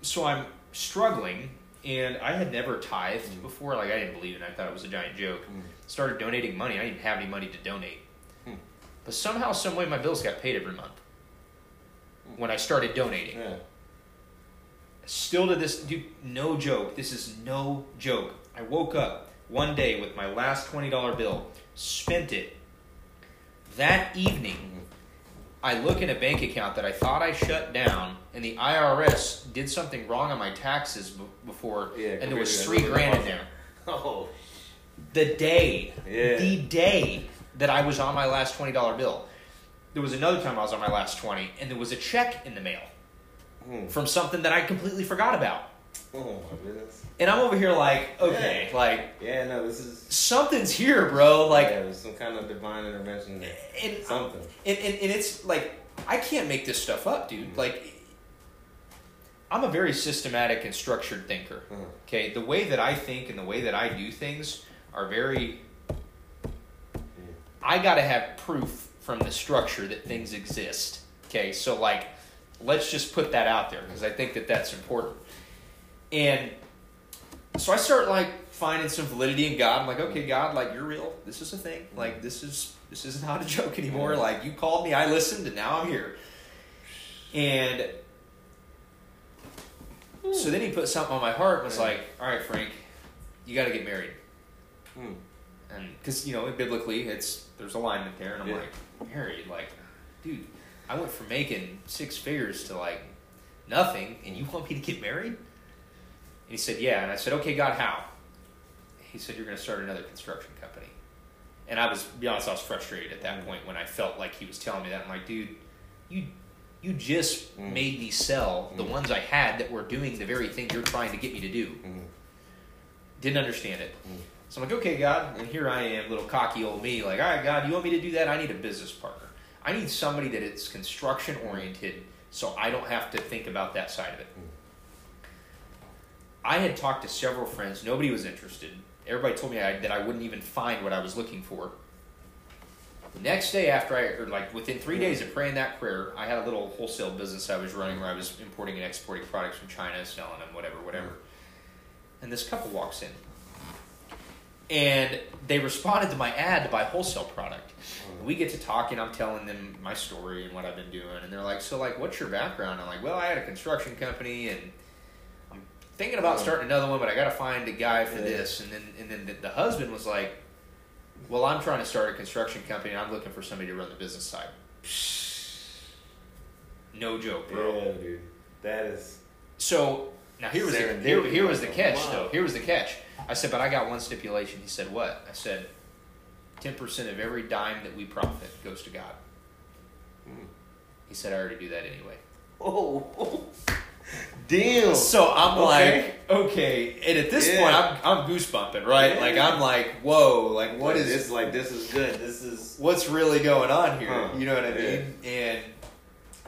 So I'm struggling, and I had never tithed Mm. before. Like I didn't believe it. I thought it was a giant joke. Mm. Started donating money. I didn't have any money to donate, Hmm. but somehow, some way, my bills got paid every month. When I started donating, Yeah. Still to this dude no joke. This is no joke. I woke up one day with my last $20 bill spent it. That evening i look in a bank account that i thought i shut down and the irs did something wrong on my taxes b- before Yeah, and there was three grand in there. Oh. the day Yeah. the day that i was on my last $20 bill. There was another time i was on my last 20 and there was a check in the mail Mm. from something that i completely forgot about Oh my goodness. And I'm over here like, okay, like Yeah, no, this is something's here, bro. Like, yeah, there's some kind of divine intervention. and, Something. and, and, and it's like, I can't make this stuff up, dude. Like, I'm a very systematic and structured thinker. Uh-huh. Okay, the way that I think and the way that I do things are very. I got to have proof from the structure that things exist. Okay, so like, let's just put that out there because I think that that's important. And so I start like finding some validity in God. I'm like, okay, God, like you're real. This is a thing. Like this is this isn't not a joke anymore. Like you called me, I listened, and now I'm here. And so then he put something on my heart and was like, all right, Frank, you got to get married. Hmm. And because you know, biblically, it's there's alignment there, and I'm Yeah. like, married, like, dude, I went from making six figures to like nothing, and you want me to get married? And he said, yeah. And I said, okay, God, how? He said, you're going to start another construction company. And I was, to be honest, I was frustrated at that point when I felt like he was telling me that. I'm like, dude, you you just Mm. made me sell the Mm. ones I had that were doing the very thing you're trying to get me to do. Mm. Didn't understand it. So I'm like, okay, God, and here I am, little cocky old me, like, all right, God, you want me to do that? I need a business partner. I need somebody that is construction oriented, so I don't have to think about that side of it. I had talked to several friends. Nobody was interested. Everybody told me I, that I wouldn't even find what I was looking for. The next day after I, or like within three days of praying that prayer, I had a little wholesale business I was running where I was importing and exporting products from China, selling them, whatever, whatever. And this couple walks in. And they responded to my ad to buy wholesale product. We get to talking, I'm telling them my story and what I've been doing. And they're like, So, like, what's your background? I'm like, Well, I had a construction company and I'm thinking about hmm. starting another one, but I got to find a guy for Yeah. this. And then, and then the, the husband was like, Well, I'm trying to start a construction company and I'm looking for somebody to run the business side. No joke, bro. Yeah, dude. That is. So now here was the, here, here was the catch Wow. though. Here was the catch. I said, but I got one stipulation. He said, what? I said, ten percent of every dime that we profit goes to God. Hmm. He said, I already do that anyway. Oh, damn. So I'm Okay. like, okay. And at this Yeah. point, I'm I'm goosebumping, right? Yeah. Like I'm like, whoa, like what is this? Like this is good. This is. what's really going on here? Huh. You know what I Yeah. mean? And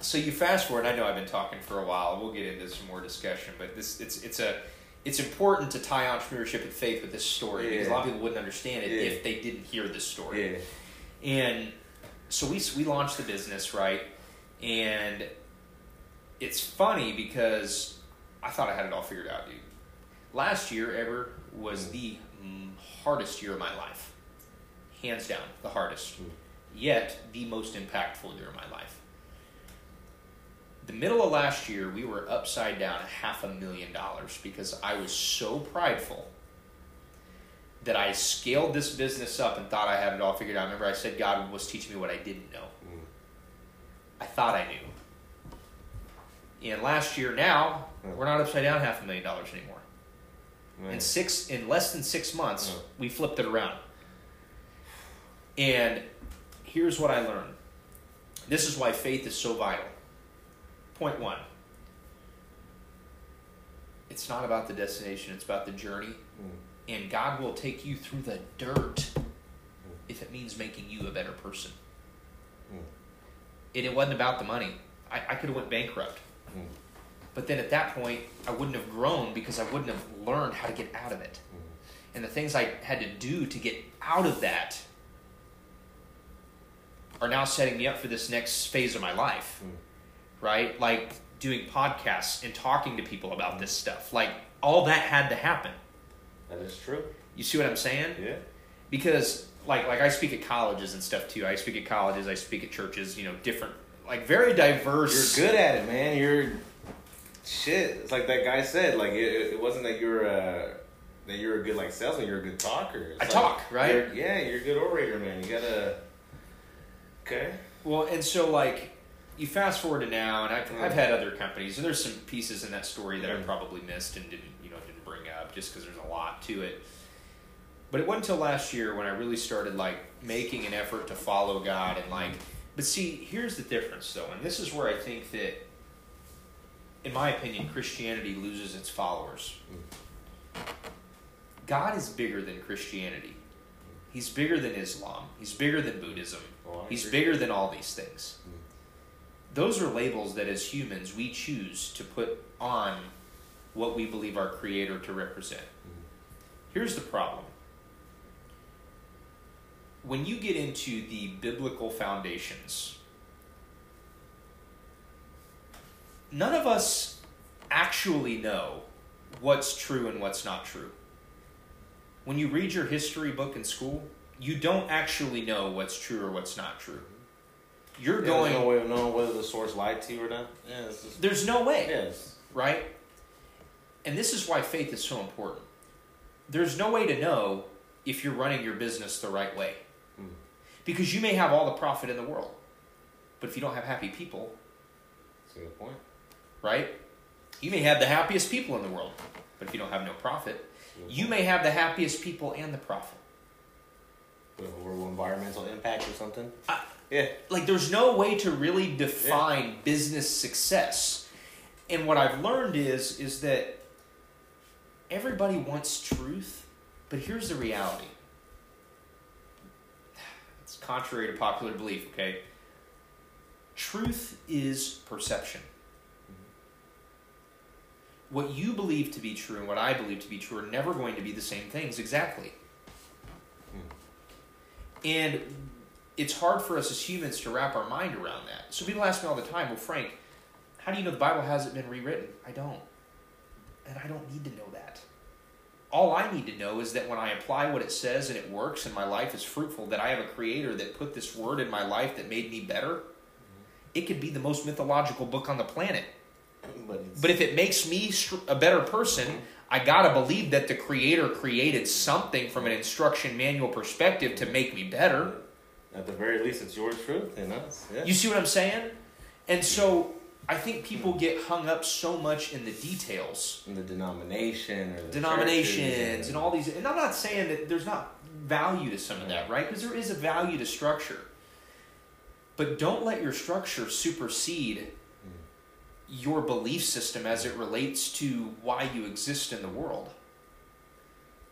so you fast forward. I know I've been talking for a while. We'll get into some more discussion, but this it's it's a it's important to tie entrepreneurship and faith with this story because a lot of people wouldn't understand it Yeah. if they didn't hear this story. Yeah. And so we we launched the business right, and it's funny because I thought I had it all figured out, dude. Last year ever was the mm, hardest year of my life, hands down, the hardest. Mm. Yet the most impactful year of my life. The middle of last year, we were upside down a half a million dollars because I was so prideful that I scaled this business up and thought I had it all figured out. Remember, I said God was teaching me what I didn't know. Mm. I thought I knew. And last year, now Yeah. we're not upside down half a million dollars anymore. Man. In six, in less than six months, Yeah. we flipped it around. And here's what I learned. This is why faith is so vital. Point one. It's not about the destination; it's about the journey. Mm. And God will take you through the dirt if it means making you a better person. Mm. And it wasn't about the money. I, I could have went bankrupt. Mm. But then at that point, I wouldn't have grown because I wouldn't have learned how to get out of it. Mm. And the things I had to do to get out of that are now setting me up for this next phase of my life. Right? Like doing podcasts and talking to people about this stuff. Like all that had to happen. That is true. You see what I'm saying? Yeah. because like like I speak at colleges and stuff too. I speak at colleges, I speak at churches, you know, different like very diverse. You're good at it, man. You're shit. It's like that guy said. Like it, it wasn't that you're uh, that you're a good like salesman. You're a good talker. It's I like, talk, right? you're- yeah, you're a good orator, man. You gotta. Okay. Well, and so like you fast forward to now, and I've, Mm. I've had other companies, and there's some pieces in that story that I Mm. probably missed and didn't you know didn't bring up just because there's a lot to it. But it wasn't until last year when I really started like making an effort to follow God and like. But see, here's the difference though, and this is where I think that, in my opinion, Christianity loses its followers. God is bigger than Christianity. He's bigger than Islam. He's bigger than Buddhism. He's bigger than all these things. Those are labels that as humans we choose to put on what we believe our creator to represent. Mm-hmm. Here's the problem. When you get into the biblical foundations, none of us actually know what's true and what's not true. When you read your history book in school, you don't actually know what's true or what's not true. You're Yeah, going There's no way of knowing whether the source lied to you or not. Yeah. Just, there's no way. yes. right? And this is why faith is so important. There's no way to know if you're running your business the right way. Mm. Because you may have all the profit in the world, but if you don't have happy people, That's a good point. right? You may have the happiest people in the world, but if you don't have no profit, you may have the happiest people and the profit. Or environmental impact or something. I- yeah. like there's no way to really define business success and what i've learned is is that everybody wants truth but here's the reality it's contrary to popular belief okay Truth is perception. What you believe to be true and what I believe to be true are never going to be the same things exactly. Hmm. And it's hard for us as humans to wrap our mind around that. So people ask me all the time, well, Frank, how do you know the Bible hasn't been rewritten? I don't. And I don't need to know that. All I need to know is that when I apply what it says and it works and my life is fruitful, that I have a creator that put this word in my life that made me better. Mm-hmm. It could be the most mythological book on the planet. But, But if it makes me a better person, I gotta believe that the creator created something from an instruction manual perspective to make me better. At the very least, it's your truth and us. Yeah. You see what I'm saying? And so I think people hmm. get hung up so much in the details, in the denomination or the denominations, and all these. And I'm not saying that there's not value to some of that, right? Because there is a value to structure. But don't let your structure supersede hmm. your belief system as it relates to why you exist in the world.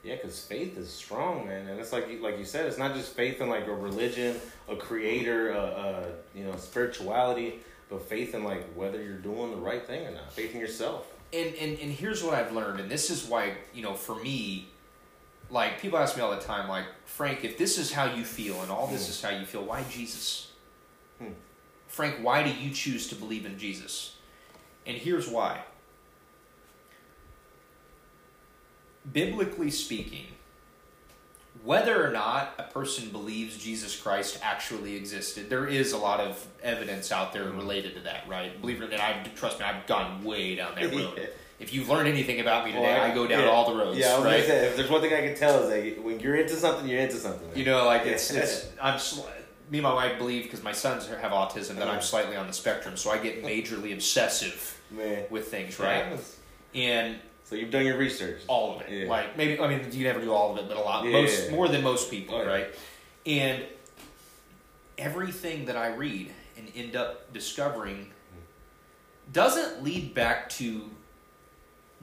Yeah, because faith is strong, man, and it's like you- like you said, it's not just faith in like a religion, a creator, a, a you know spirituality, but faith in like whether you're doing the right thing or not. Faith in yourself. and, and and here's what I've learned, and this is why you know for me, like people ask me all the time, like Frank, if this is how you feel and all this Hmm. is how you feel, why Jesus? Hmm. Frank, why do you choose to believe in Jesus? And here's why. Biblically speaking, whether or not a person believes Jesus Christ actually existed, there is a lot of evidence out there Mhm. related to that, right? Believe it or not, I trust me, I've gone way down that road. If you've learned anything about me today, Well, I go down yeah. all the roads, Yeah, right? say if there's one thing I can tell is that when you're into something, you're into something. You know, like it's, it's I'm sli- me and my wife believe because my sons have autism that I'm Uh-huh. slightly on the spectrum, so I get majorly obsessive man, with things, right? happens. And So you've done your research. all of it, Yeah. like maybe I mean you never do all of it, but a lot, Yeah. most more than most people, Oh, yeah. right? And everything that I read and end up discovering doesn't lead back to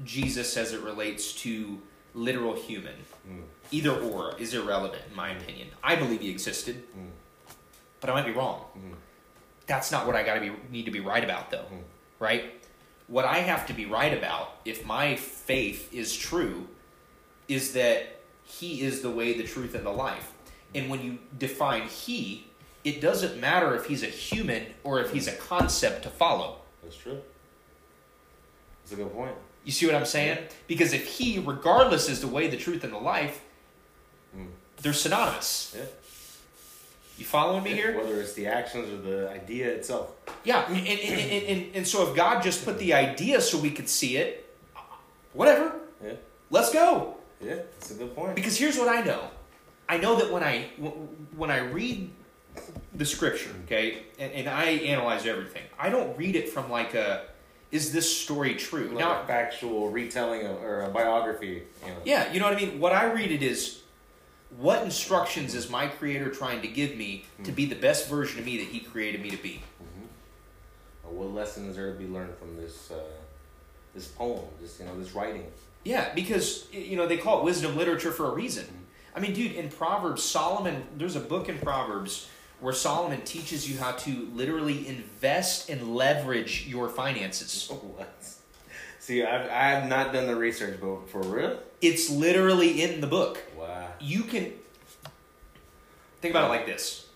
Jesus as it relates to literal human. Mm. Either or is irrelevant in my opinion. I believe he existed, Mm. but I might be wrong. Mm. That's not what I gotta be need to be right about though. Mm. Right? What I have to be right about, if my faith is true, is that he is the way, the truth, and the life. And when you define he, it doesn't matter if he's a human or if he's a concept to follow. That's true. That's a good point. You see what I'm saying? Because if he, regardless, is the way, the truth, and the life, Mm. they're synonymous. Yeah. You following me here? Whether it's the actions or the idea itself. Yeah, and, and, and, and, so if God just put the idea so we could see it, whatever, Yeah. let's go. Yeah, that's a good point. Because here's what I know. I know that when I when I read the scripture, okay, and, and I analyze everything, I don't read it from like a, is this story true? like now, a factual retelling of, or a biography. You know. yeah, you know what I mean. What I read it is, what instructions is my Creator trying to give me to be the best version of me that He created me to be? Or what lessons are to be learned from this uh, this poem, this you know, this writing. Yeah, because you know they call it wisdom literature for a reason. Mm-hmm. I mean, dude, in Proverbs, Solomon, there's a book in Proverbs where Solomon teaches you how to literally invest and leverage your finances. What? See, I've, I have not done the research, but for real? It's literally in the book. Wow. You can think about it like this.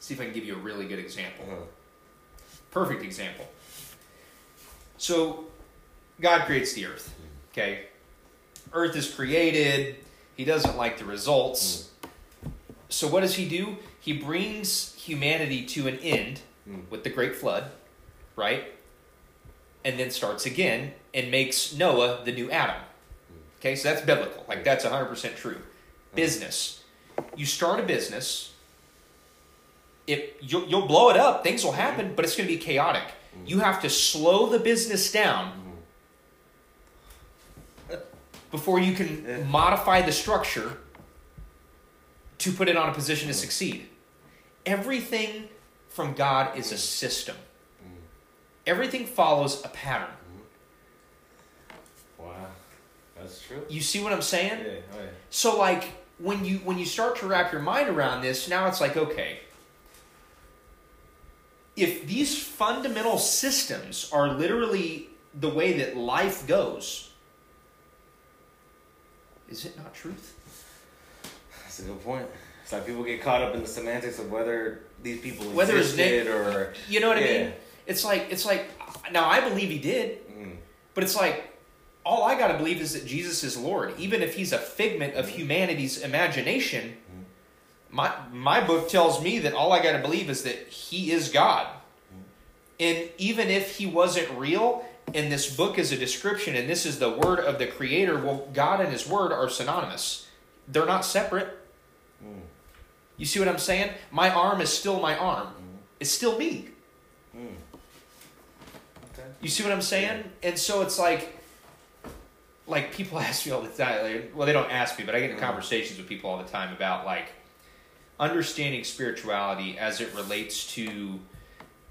See if I can give you a really good example. Uh-huh. Perfect example. So, God creates the earth. Okay? Earth is created. He doesn't like the results. So, what does he do? He brings humanity to an end Mm. with the great flood, right? And then starts again and makes Noah the new Adam. Okay, so that's biblical. Like, that's 100% true. Business. You start a business, it, you'll, you'll blow it up, things will happen, but it's going to be chaotic. You have to slow the business down before you can modify the structure to put it on a position to succeed. Everything from God is a system. Everything follows a pattern. Wow. That's true. You see what I'm saying? Yeah, oh yeah. So like when you when you start to wrap your mind around this, now it's like okay. if these fundamental systems are literally the way that life goes, is it not truth? That's a good point. It's like people get caught up in the semantics of whether these people Whether it's existed or You know what I mean? It's like it's like now I believe he did, Mm. but it's like all I got to believe is that Jesus is Lord, even if he's a figment of humanity's imagination. My my book tells me that all I got to believe is that he is God. And even if he wasn't real, and this book is a description, and this is the word of the Creator, well, God and His Word are synonymous. They're not separate. You see what I'm saying? My arm is still my arm. It's still me. Mm. Okay. You see what I'm saying? And so it's like, like people ask me all the time. Like, well, they don't ask me, but I get in Mhm. conversations with people all the time about like understanding spirituality as it relates to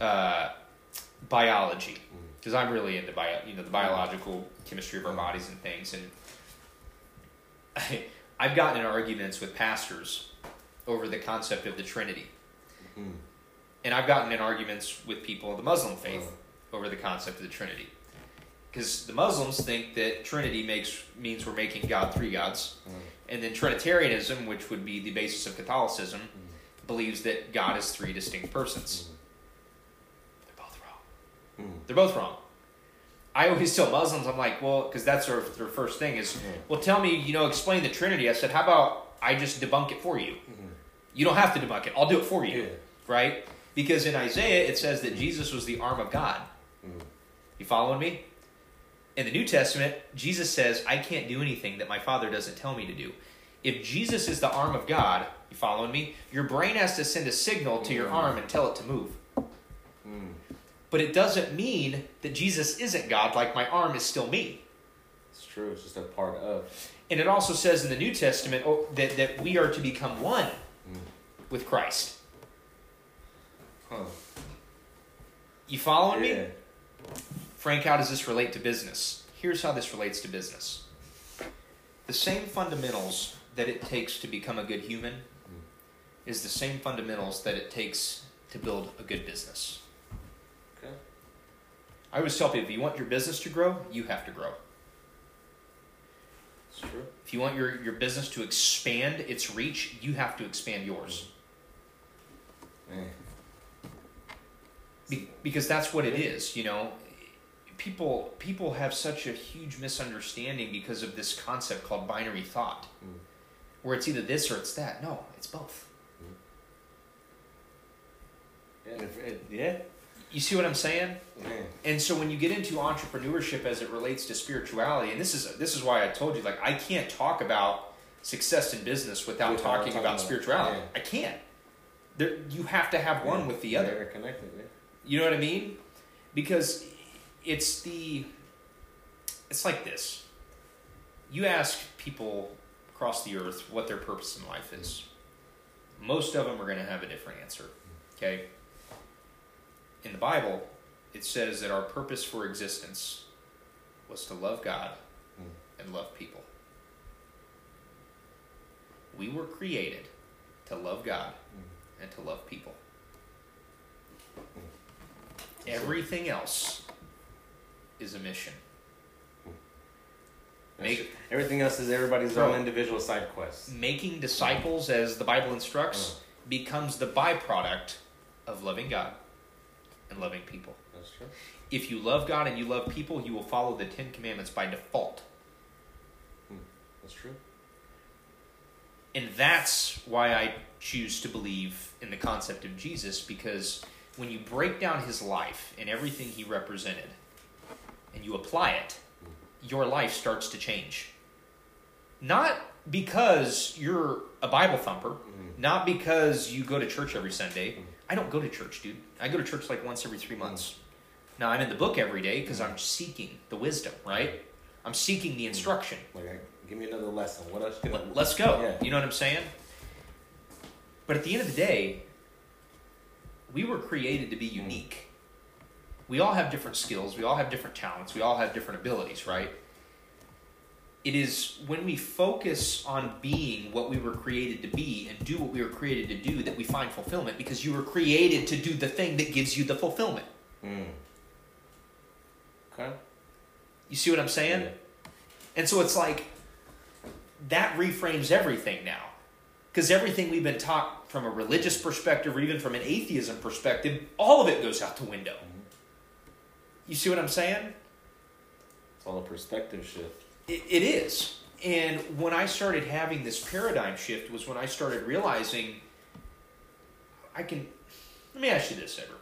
uh, biology, because I'm really into bio, you know, the biological chemistry of our bodies and things. And I, I've gotten in arguments with pastors over the concept of the Trinity, Mm. and I've gotten in arguments with people of the Muslim faith over the concept of the Trinity. Because the Muslims think that Trinity makes means we're making God three gods, Mm. and then Trinitarianism, which would be the basis of Catholicism, believes that God is three distinct persons. They're both wrong. Mm. They're both wrong. I always tell Muslims, I'm like, well, because that's their, their first thing is, Yeah. well, tell me, you know, explain the Trinity. I said, how about I just debunk it for you? You don't have to debunk it. I'll do it for you. Yeah. Right? Because in Isaiah, it says that Jesus was the arm of God. Mm. You following me? In the New Testament, Jesus says, I can't do anything that my Father doesn't tell me to do. If Jesus is the arm of God, you following me? Your brain has to send a signal to your arm and tell it to move. Mm. But it doesn't mean that Jesus isn't God, like my arm is still me. It's true. It's just a part of. And it also says in the New Testament oh, that, that we are to become one Mm. with Christ. Huh. You following me? Frank, how does this relate to business? Here's how this relates to business. The same fundamentals that it takes to become a good human is the same fundamentals that it takes to build a good business. Okay. I always tell people if you want your business to grow, you have to grow. It's true. If you want your, your business to expand its reach, you have to expand yours. Be, because that's what it is, you know. People people have such a huge misunderstanding because of this concept called binary thought, Mm. where it's either this or it's that. No, it's both. Yeah. if it- yeah. You see what I'm saying? And so when you get into entrepreneurship as it relates to spirituality, and this is this is why I told you, like I can't talk about success in business without talking talking about about- spirituality. yeah. I can't. There, you have to have one Yeah. with the other. Connected. Yeah. You know what I mean? Because it's the it's like this. You ask people across the earth what their purpose in life is. Most of them are going to have a different answer. Okay? In the Bible, it says that our purpose for existence was to love God hmm. and love people. We were created to love God hmm. and to love people. Hmm. Everything else is a mission. Make- Everything else is everybody's own individual side quest. Making disciples, as the Bible instructs, uh-huh. becomes the byproduct of loving God and loving people. That's true. If you love God and you love people, you will follow the Ten Commandments by default. Hmm. That's true. And that's why I choose to believe in the concept of Jesus because when you break down his life and everything he represented and you apply it, your life starts to change. Not because you're a Bible thumper, mm-hmm. not because you go to church every Sunday. I don't go to church, dude. I go to church like once every three months. Mm-hmm. Now, I'm in the book every day because I'm mm-hmm. seeking the wisdom, right? I'm seeking the instruction. Like, give me another lesson. What else can I? Let- Let's go. Yeah. You know what I'm saying? But at the end of the day, we were created to be unique. We all have different skills, we all have different talents, we all have different abilities, right? It is when we focus on being what we were created to be and do what we were created to do that we find fulfillment because you were created to do the thing that gives you the fulfillment. Mm. Okay. You see what I'm saying? Yeah. And so it's like that reframes everything now. Because everything we've been taught from a religious perspective or even from an atheism perspective, all of it goes out the window. You see what I'm saying? It's all a perspective shift. It, it is. And when I started having this paradigm shift was when I started realizing I can. Let me ask you this, Ever.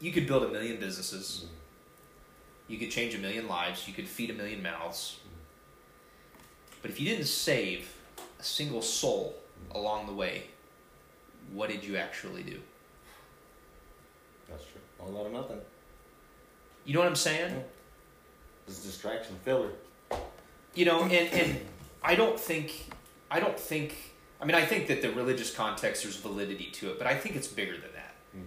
You could build a million businesses. Mm-hmm. You could change a million lives. You could feed a million mouths. Mm-hmm. But if you didn't save a single soul mm-hmm. along the way, what did you actually do? That's true. A lot of nothing. You know what I'm saying? It's a distraction filler. you know and and i don't think i don't think i mean i think that the religious context there's validity to it but i think it's bigger than that Mm.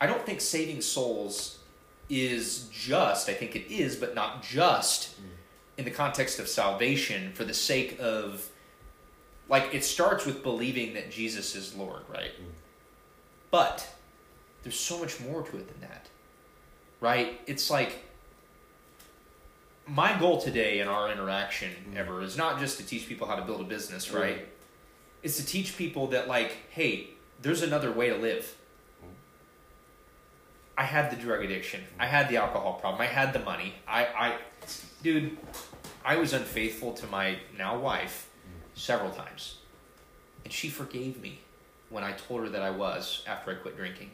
i don't think saving souls is just i think it is but not just Mm. in the context of salvation for the sake of like it starts with believing that jesus is lord right Mm. but there's so much more to it than that right? It's like my goal today in our interaction Mm. ever is not just to teach people how to build a business Right. it's to teach people that like hey there's another way to live. Mm. i had the drug addiction. I had the alcohol problem. I had the money. I i dude i was unfaithful to my now wife several times. And she forgave me when i told her that i was after i quit drinking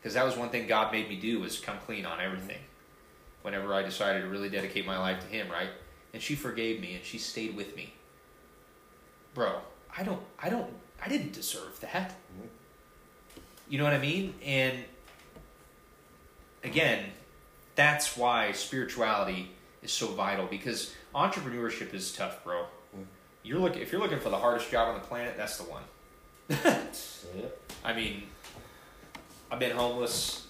because that was one thing god made me do was come clean on everything. Whenever i decided to really dedicate my life to him right? And she forgave me and she stayed with me. Bro i don't i don't i didn't deserve that. Mhm. you know what i mean? And again that's why spirituality is so vital because entrepreneurship is tough bro. Mhm. you're looking if you're looking for the hardest job on the planet that's the one. I mean, I've been homeless.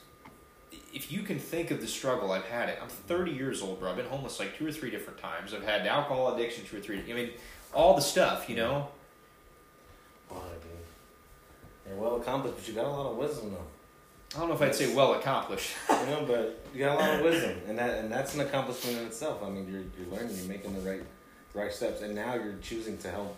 If you can think of the struggle I've had, it. I'm 30 years old, bro. I've been homeless like two or three different times. I've had alcohol addiction two or three. I mean, all the stuff, you know. Boy, dude. You're well accomplished, but you got a lot of wisdom though. I don't know if I'd say well accomplished. you know, but you got a lot of wisdom, and that and that's an accomplishment in itself. I mean, you're you're learning, you're making the right the right steps, and now you're choosing to help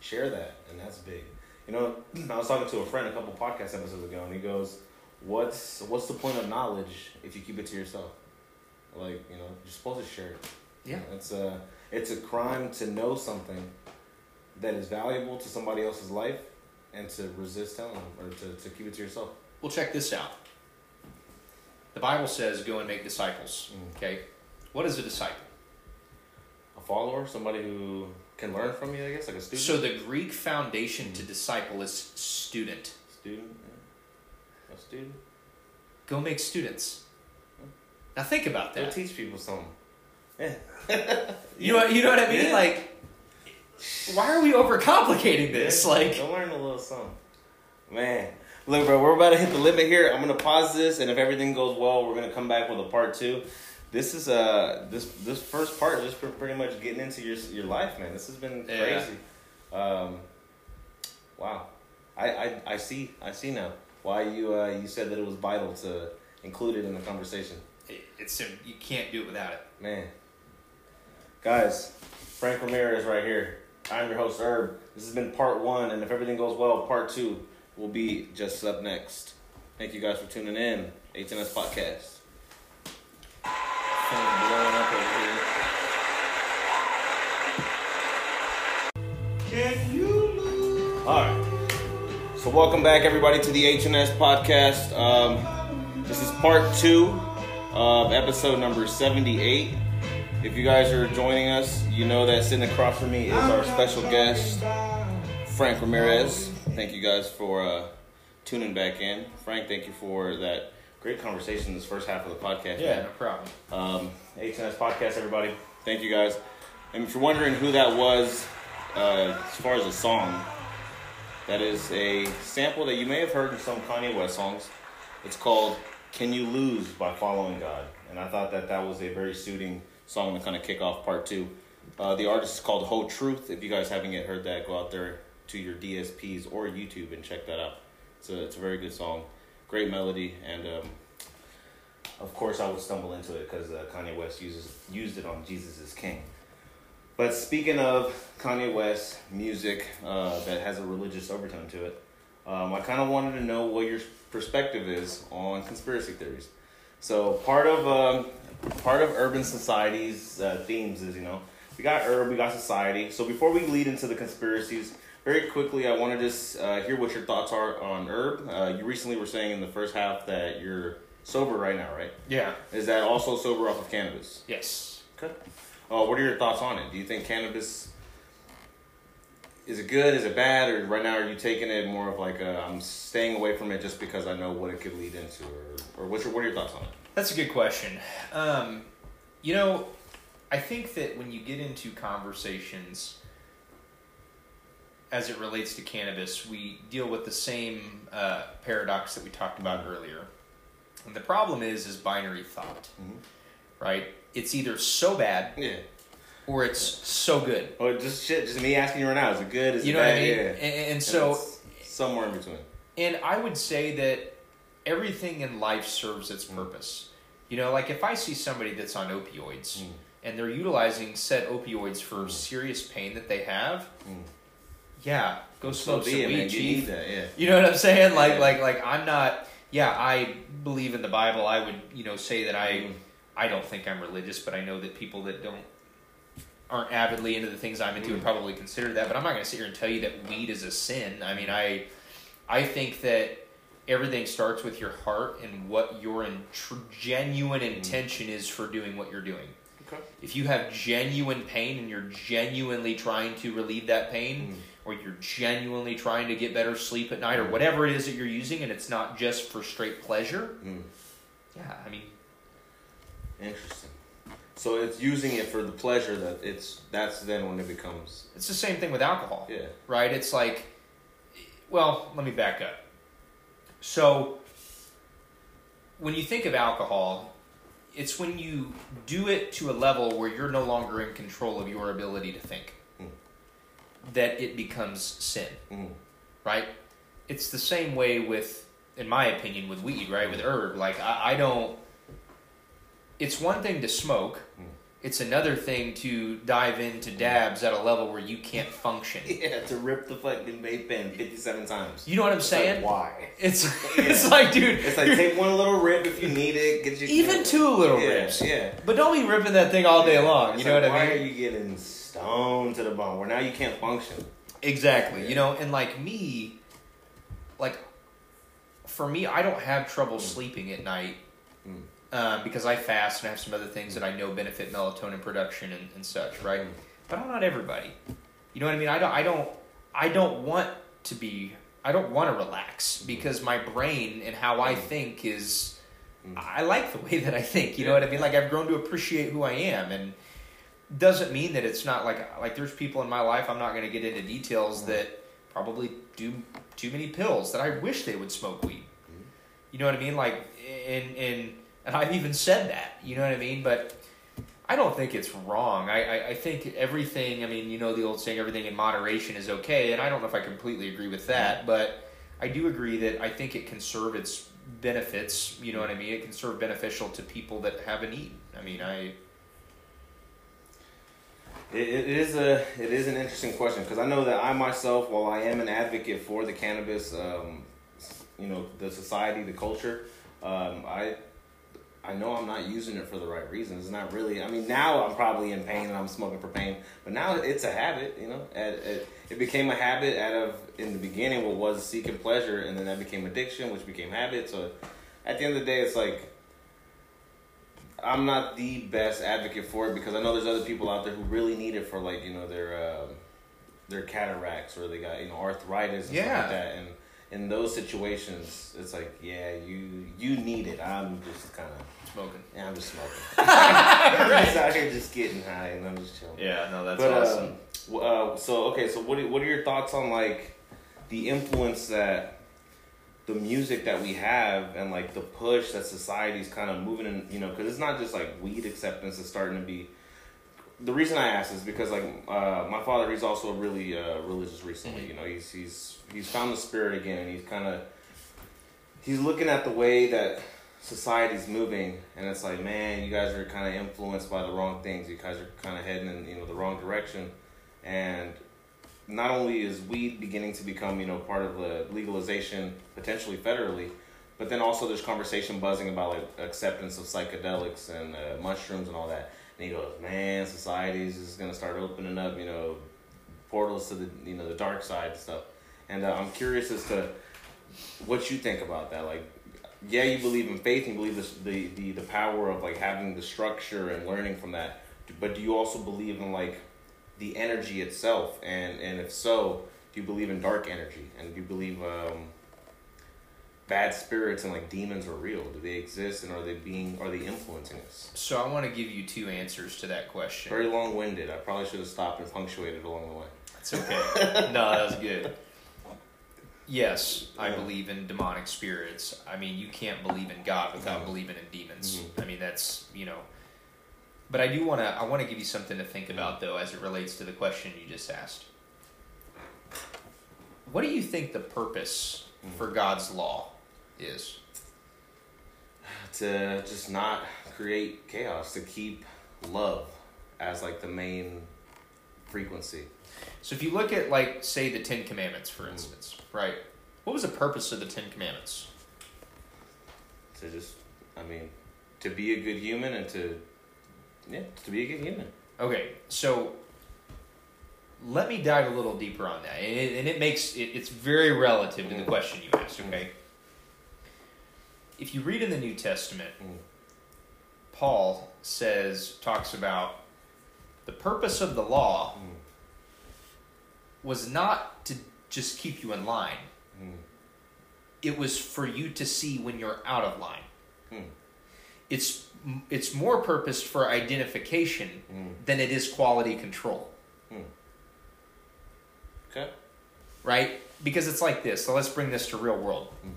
share that, and that's big. You know, I was talking to a friend a couple podcast episodes ago, and he goes, "What's what's the point of knowledge if you keep it to yourself? Like, you know, you're supposed to share it. Yeah. it's a it's a crime to know something that is valuable to somebody else's life." And to resist telling them, or to, to keep it to yourself. Well, check this out. The Bible says, "Go and make disciples." Mm. Okay, what is a disciple? A follower, somebody who can learn from you, I guess, like a student. So the Greek foundation to disciple is student. student, yeah. student. Go make students. Now think about Go that. teach people something. Yeah. You know, you know what I mean? Yeah. Like, why are we overcomplicating this? Yeah, Like, go learn a little something, man. Look, bro, we're about to hit the limit here. I'm gonna pause this, and if everything goes well, we're gonna come back with a part two. This is uh this this first part is just pre- pretty much getting into your your life, man. This has been Yeah. crazy. Um, wow, I, I I see I see now why you uh you said that it was vital to include it in the conversation. it- it's you can't do it without it. Man. Guys, Frank Ramirez right here. I'm your host, Herb. This has been part one, and if everything goes well, part two will be just up next. Thank you guys for tuning in. HNS Podcast. Phone blowing up over here. So welcome back everybody to the HNS podcast. Um, this is part two of episode number 78. If you guys are joining us, you know that sitting across from me is our special guest, Frank Ramirez. Thank you guys for uh, tuning back in. Frank, thank you for that great conversation this first half of the podcast. Yeah, man. no problem. Um, HNS Podcast, everybody. Thank you guys. And if you're wondering who that was, uh, as far as a song, that is a sample that you may have heard in some Kanye West songs. It's called Can You Lose by Following God. And I thought that that was a very suiting song to kind of kick off part two. Uh, the artist is called Whole Truth. If you guys haven't yet heard that, go out there to your DSPs or YouTube and check that out. It's a, it's a very good song, great melody, and um, of course I would stumble into it because uh, Kanye West uses used it on Jesus is King. But speaking of Kanye West music uh, that has a religious overtone to it, um, I kind of wanted to know what your perspective is on conspiracy theories. So part of um, part of urban society's uh, themes is you know we got urban, we got society. So before we lead into the conspiracies, very quickly, I want to just uh, hear what your thoughts are on herb. Uh, you recently were saying in the first half that you're sober right now, right? Yeah. Is that also sober off of cannabis? Yes. Okay. Uh, what are your thoughts on it? Do you think cannabis is it good? Is it bad? Or right now, are you taking it more of like i am staying away from it just because I know what it could lead into, or or what's your, what are your thoughts on it? That's a good question. Um, you know, I think that when you get into conversations as it relates to cannabis, we deal with the same uh, paradox that we talked about earlier. And the problem is, is binary thought, mm-hmm. right? It's either so bad, yeah, or it's so good. Or just shit. Just me asking you right now: is it good? Is you it know bad? what I mean? Yeah. And, and so somewhere in between. And I would say that everything in life serves its purpose. You know, like if I see somebody that's on opioids mm. and they're utilizing said opioids for mm. serious pain that they have, mm yeah, go smoke so some weed, chief. You, yeah. you know what I'm saying? Like, yeah. like, like, I'm not. Yeah, I believe in the Bible. I would, you know, say that I, mm. I don't think I'm religious, but I know that people that don't aren't avidly into the things I'm into mm. would probably consider that. But I'm not going to sit here and tell you that weed is a sin. I mean, I, I think that everything starts with your heart and what your in, tr- genuine mm. intention is for doing what you're doing. Okay. If you have genuine pain and you're genuinely trying to relieve that pain mm or you're genuinely trying to get better sleep at night or whatever it is that you're using and it's not just for straight pleasure. Mm. Yeah, I mean interesting. So it's using it for the pleasure that it's that's then when it becomes It's the same thing with alcohol. Yeah. Right? It's like well, let me back up. So when you think of alcohol, it's when you do it to a level where you're no longer in control of your ability to think that it becomes sin. Mm. Right? It's the same way with, in my opinion, with weed, right? With herb. Like, I, I don't. It's one thing to smoke. Mm. It's another thing to dive into dabs at a level where you can't function. Yeah, to rip the fucking vape pen fifty-seven times. You know what I'm saying? Like, why? It's yeah. it's like, dude. It's like take one little rip if you need it. Get you even two little yeah, rips. Yeah, but don't be ripping that thing all day long. It's you know like, what I mean? Why are you getting stoned to the bone where now you can't function. Exactly. Yeah. You know, and like me, like for me, I don't have trouble mm. sleeping at night uh, because I fast and I have some other things that I know benefit melatonin production and, and such, right? Mm. But I'm not everybody. You know what I mean? I don't. I don't. I don't want to be. I don't want to relax mm. because my brain and how I mm. think is. Mm. I like the way that I think. You know what I mean? Like I've grown to appreciate who I am and doesn't mean that it's not like like there's people in my life I'm not going to get into details mm-hmm. that probably do too many pills that I wish they would smoke weed. Mm-hmm. You know what I mean? Like and and and I've even said that. You know what I mean? But I don't think it's wrong. I, I, I think everything. I mean, you know the old saying, everything in moderation is okay, and I don't know if I completely agree with that, mm-hmm. but I do agree that I think it can serve its benefits. You know what I mean? It can serve beneficial to people that have a need. I mean, I it, it is a it is an interesting question because I know that I myself, while I am an advocate for the cannabis, um, you know, the society, the culture, um, I I know I'm not using it for the right reasons. It's not really. I mean, now I'm probably in pain and I'm smoking for pain, but now it's a habit. You know, it, it became a habit out of in the beginning what was seeking pleasure, and then that became addiction, which became habit. So at the end of the day, it's like I'm not the best advocate for it because I know there's other people out there who really need it for like you know their uh, their cataracts or they got you know arthritis and yeah. stuff like that and in those situations it's like yeah you you need it I'm just kind of smoking yeah I'm just smoking I'm just out here just getting high and I'm just chilling yeah no that's but, awesome um, uh, so okay so what are, what are your thoughts on like the influence that the music that we have and like the push that society's kind of moving in, you know, because it's not just like weed acceptance is starting to be the reason I ask is because like uh, my father, he's also really uh, religious recently. Mhm. You know, he's he's he's found the spirit again, and he's kind of he's looking at the way that society's moving, and it's like, man, you guys are kind of influenced by the wrong things. You guys are kind of heading in you know the wrong direction, and not only is weed beginning to become you know part of the legalization potentially federally, but then also there's conversation buzzing about like acceptance of psychedelics and uh, mushrooms and all that. And he goes, man, society's just gonna start opening up, you know, portals to the you know the dark side stuff. And uh, I'm curious as to what you think about that. Like, yeah, you believe in faith, and you believe this, the the the power of like having the structure and learning from that. But do you also believe in like the energy itself? And and if so, do you believe in dark energy? And do you believe um, bad spirits and like demons are real? Do they exist, and are they being are they influencing us? So I want to give you two answers to that question. Very long winded. I probably should have stopped and punctuated along the way. It's okay. no, that was good. Yes, I Yeah. believe in demonic spirits. I mean, you can't believe in God without Mhm. believing in demons. Mhm. I mean, that's you know. But I do want to. I want to give you something to think about, though, as it relates to the question you just asked. What do you think the purpose Mhm. for God's law is? To just not create chaos, to keep love as like the main frequency. So, if you look at, like, say, the Ten Commandments, for instance, right? What was the purpose of the Ten Commandments? To just, I mean, to be a good human and to, yeah, to be a good human. Okay, so let me dive a little deeper on that, and it, and it makes it, it's very relative to the question you asked. Okay, if you read in the New Testament, Mm. Paul says talks about the purpose of the law Mm. Was not to just keep you in line; Mm. it was for you to see when you're out of line. Mm. It's it's more purposed for identification Mm. than it is quality control. Okay. right? Because it's like this. So let's bring this to real world. Mm.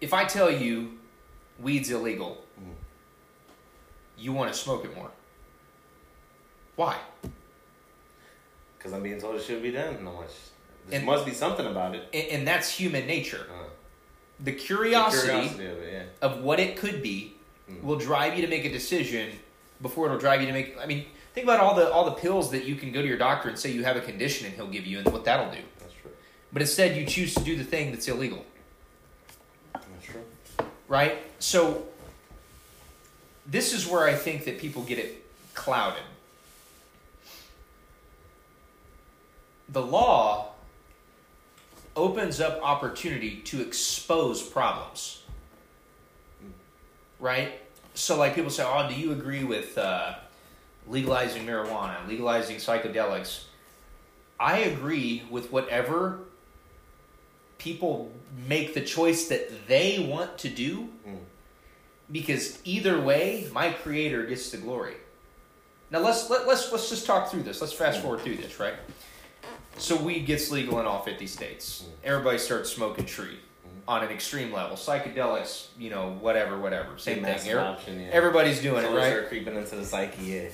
If I tell you weed's illegal, Mm. you want to smoke it more. Why? Because I'm being told it should be done. And I'm like, there And- must be something about it. And, and that's human nature. Uh, The the curiosity, curiosity of it, yeah. of what it could be Mm. will drive you to make a decision before it'll drive you to make. I mean, think about all the all the pills that you can go to your doctor and say you have a condition and he'll give you, and what that'll do. That's true. But instead, you choose to do the thing that's illegal. That's true. right? So this is where I think that people get it clouded. The law opens up opportunity to expose problems, right? So, like people say, "Oh, do you agree with uh, legalizing marijuana, legalizing psychedelics?" I agree with whatever people make the choice that they want to do Mm. because either way my creator gets the glory now let's let, let's let's just talk through this let's fast forward through this right so weed gets legal in all 50 states. Mm-hmm. Everybody starts smoking tree mm-hmm. on an extreme level. Psychedelics you know whatever whatever. Same thing Every- option, yeah. everybody's doing it Colors right? are creeping into the psyche, yeah.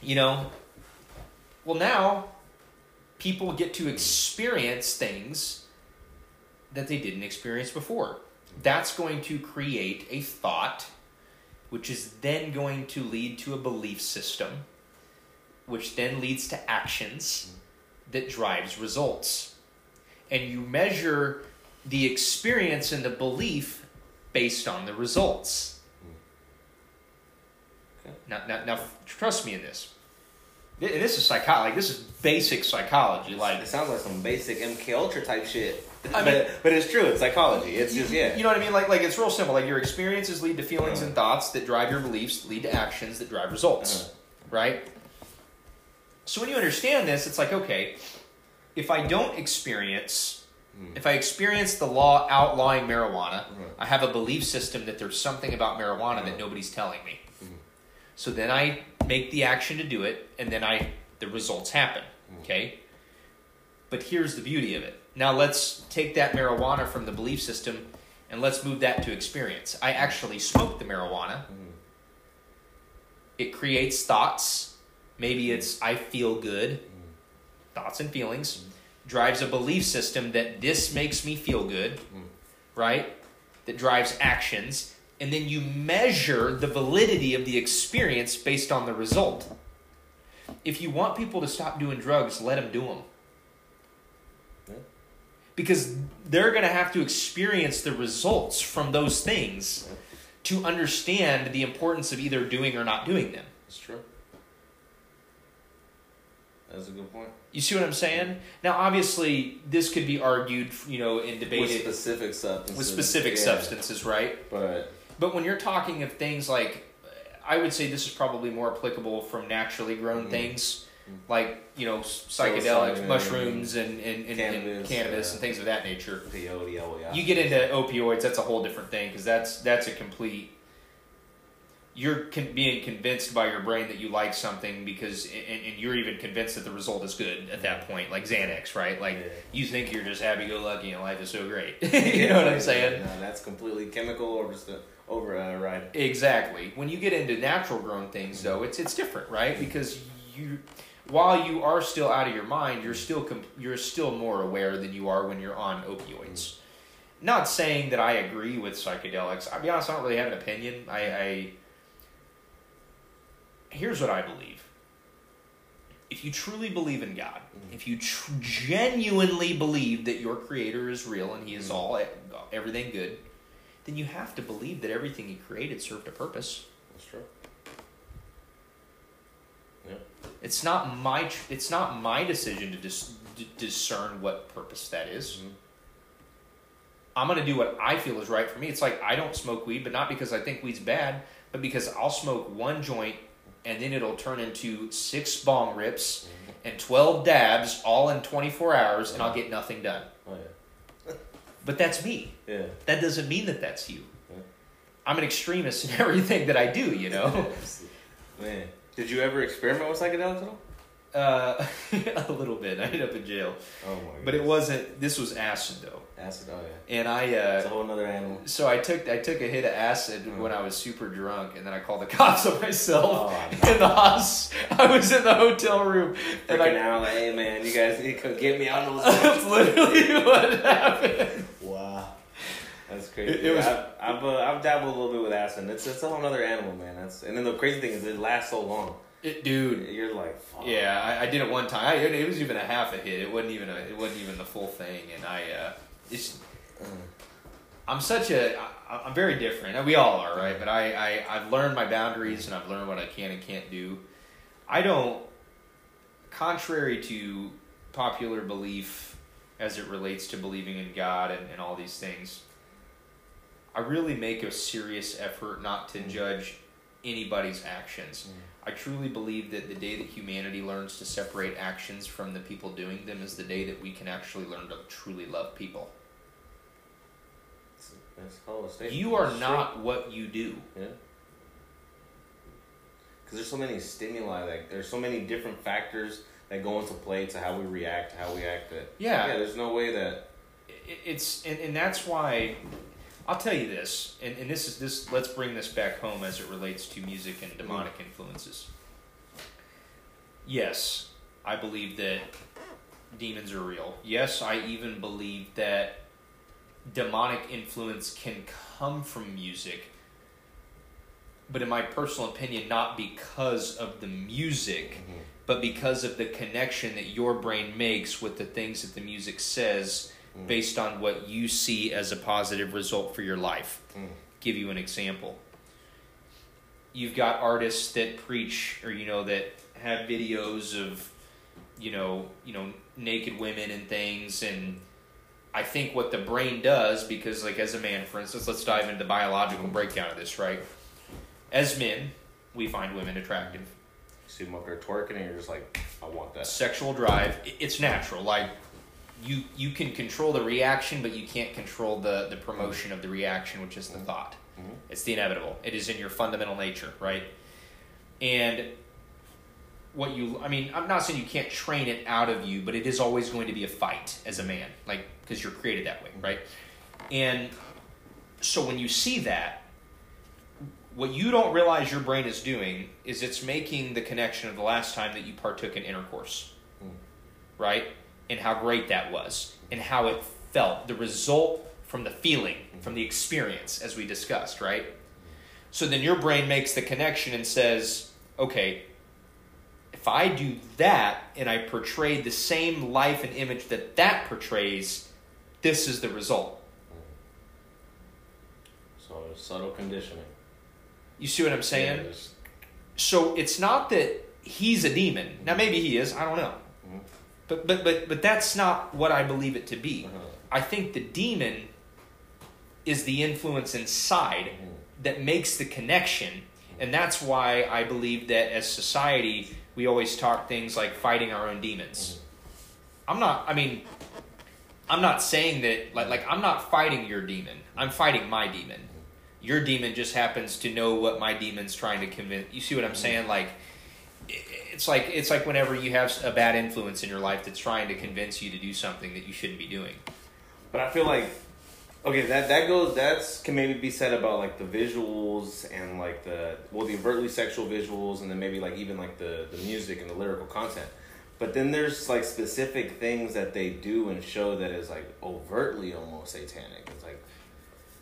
you know? Well now people get to experience things that they didn't experience before. That's going to create a thought which is then going to lead to a belief system which then leads to actions mm-hmm. That drives results and you measure the experience and the belief based on the results Okay. now, now, now trust me in this this is psychology like this is basic psychology like It sounds like some basic MK Ultra type shit. I mean- but, but it's true. It's psychology. It's just yeah. You know what I mean? Like, like it's real simple. Like your experiences lead to feelings Uh-huh. and thoughts that drive your beliefs, lead to actions that drive results, Uh-huh. right? So when you understand this, it's like okay, if I don't experience, Hmm. if I experience the law outlawing marijuana, Mhm. I have a belief system that there's something about marijuana that Mhm. nobody's telling me. Mhm. So then I make the action to do it, and then I the results happen. Okay. But here's the beauty of it. Now let's take that marijuana from the belief system and let's move that to experience. I actually smoked the marijuana. It creates thoughts. Maybe it's I feel good. Thoughts and feelings. Drives a belief system that this makes me feel good, right? That drives actions. And then you measure the validity of the experience based on the result. If you want people to stop doing drugs, let them do them. Because they're going to have to experience the results from those things to understand the importance of either doing or not doing them. It's true. That's a good point. You see what I'm saying? Now, obviously, this could be argued, you know, and With specific substances. with specific yeah, substances, right? But But when you're talking of things like, I would say this is probably more applicable from naturally grown Mhm. things, Mhm. like you know psychedelics, Psilocybin, mushrooms, and and, and, and cannabis, cannabis, yeah. and things of that nature. peyote, oh yeah. You get into opioids, that's a whole different thing because that's that's a complete. You're con- being convinced by your brain that you like something because, and, and you're even convinced that the result is good at that point, like Xanax, right? Like Yeah. you think you're just happy-go-lucky and life is so great. you know what I'm saying? No, that's completely chemical or just a override. Exactly. When you get into natural grown things, mm-hmm. though, it's it's different, right? Mm-hmm. Because you, while you are still out of your mind, you're still com- you're still more aware than you are when you're on opioids. Mm-hmm. Not saying that I agree with psychedelics. I'll be honest, I don't really have an opinion. I, I here's what I believe. If you truly believe in God, if you tr- genuinely believe that your Creator is real and He is all everything good, then you have to believe that everything He created served a purpose. That's true. Yeah. It's not my tr- it's not my decision to dis- d- discern what purpose that is. Mhm. I'm gonna do what I feel is right for me. It's like I don't smoke weed, but not because I think weed's bad, but because I'll smoke one joint and then it'll turn into six bong rips and twelve dabs all in 24 hours, and I'll get nothing done. Oh yeah. But that's me. Yeah. That doesn't mean that that's you. Yeah. I'm an extremist in everything that I do. You know. Man, did you ever experiment with psychedelics at all? Uh, a little bit. I ended up in jail, Oh my. but it wasn't. This was acid though, acid. Oh yeah. and I. uh, It's a whole nother animal. so I took I took a hit of acid Mm. when I was super drunk, and then I called the cops on myself Oh, in the house. I was in the hotel room, and Freaking I. out, like, hey man, you guys need to come get me out of That's literally what happened. Wow. That's crazy. It- it was- I've I've, uh, I've dabbled a little bit with acid. It's it's a whole other animal, man. That's and then the crazy thing is it lasts so long. It, dude. You're like, fuck. Yeah, I, I did it one time. I, it was even a half a hit. It wasn't even a. It wasn't even the full thing, and I. Uh, it's I'm such a I, I'm very different. and We all are, right? But I, I I've learned my boundaries and I've learned what I can and can't do. I don't contrary to popular belief as it relates to believing in God and, and all these things, I really make a serious effort not to mm. judge anybody's actions. Mm. I truly believe that the day that humanity learns to separate actions from the people doing them is the day that we can actually learn to truly love people. That's, that's a hell of a statement. You are not what you do. Yeah. Because there's so many stimuli, like there's so many different factors that go into play to how we react, how we act. That Yeah. yeah, there's no way that It's and, and that's why I'll tell you this, and, and this is this. Let's bring this back home as it relates to music and demonic influences. Yes, I believe that demons are real. Yes, I even believe that demonic influence can come from music. But in my personal opinion, not because of the music, but because of the connection that your brain makes with the things that the music says Mm. based on what you see as a positive result for your life. Mm. Give you an example. You've got artists that preach or you know that have videos of you know, you know, naked women and things and I think what the brain does because like as a man for instance, let's dive into the biological breakdown of this, right? As men, we find women attractive. you see them up there twerking, and you're just like, I want that. sexual drive it's natural like you you can control the reaction but you can't control the the promotion of the reaction which is the thought Mhm. it's the inevitable it is in your fundamental nature right and what you i mean i'm not saying you can't train it out of you but it is always going to be a fight as a man like because you're created that way right and so when you see that what you don't realize your brain is doing is it's making the connection of the last time that you partook in intercourse, Mm. right? And how great that was, and how it felt, the result from the feeling, from the experience, as we discussed, right? So then your brain makes the connection and says, okay, if I do that and I portray the same life and image that that portrays, this is the result. So subtle conditioning. You see what I'm saying? Yeah, So it's not that he's a demon. Now maybe he is. I don't know. Mhm. But but but but that's not what I believe it to be. Uh-huh. I think the demon is the influence inside Mhm. that makes the connection, and that's why I believe that as society we always talk things like fighting our own demons. Mm-hmm. I'm not. I mean, I'm not saying that like like I'm not fighting your demon. I'm fighting my demon. Your demon just happens to know what my demon's trying to convince. You see what I'm mm-hmm. saying? Like it's like it's like whenever you have a bad influence in your life that's trying to convince you to do something that you shouldn't be doing. But I feel like okay, that that goes that's can maybe be said about like the visuals and like the well the overtly sexual visuals and then maybe like even like the the music and the lyrical content. But then there's like specific things that they do and show that is like overtly almost satanic. It's like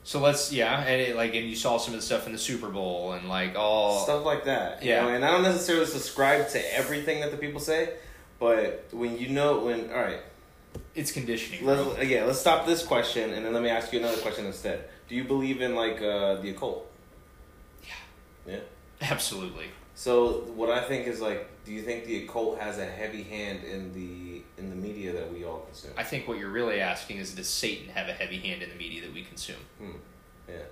So let's yeah, and it, like and you saw some of the stuff in the Super Bowl and like all stuff like that. you Yeah. know, and I don't necessarily subscribe to everything that the people say, but when you know when all right, it's conditioning. let's yeah, let's stop this question and then let me ask you another question instead. Do you believe in like uh the occult? Yeah. Yeah. Absolutely. So what I think is like, do you think the occult has a heavy hand in the in the media that we all consume? I think what you're really asking is does Satan have a heavy hand in the media that we consume? Hmm. Yeah.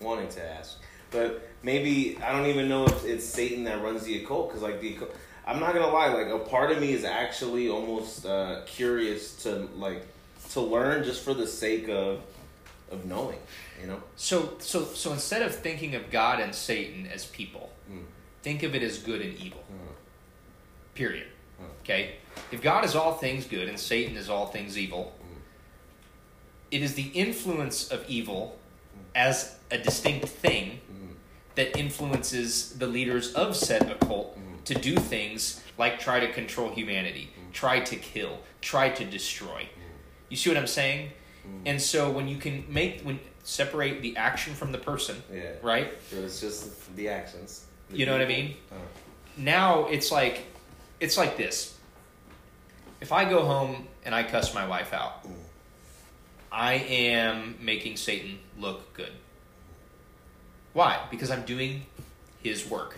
Wanting to ask, but maybe I don't even know if it's Satan that runs the occult because like the occult, I'm not gonna lie, like a part of me is actually almost uh, curious to like to learn just for the sake of of knowing, you know. So so so instead of thinking of God and Satan as people, Hmm. think of it as good and evil. Hmm. Period. Hmm. Okay? If God is all things good and Satan is all things evil, Hmm. it is the influence of evil as a distinct thing Hmm. that influences the leaders of said occult. To do things like try to control humanity, try to kill, try to destroy. You see what I'm saying? And so when you can make when separate the action from the person, Yeah. right? So it's just the actions. You know what I mean? Uh, Now it's like it's like this. If I go home and I cuss my wife out, Mm. I am making Satan look good. Why? Because I'm doing his work.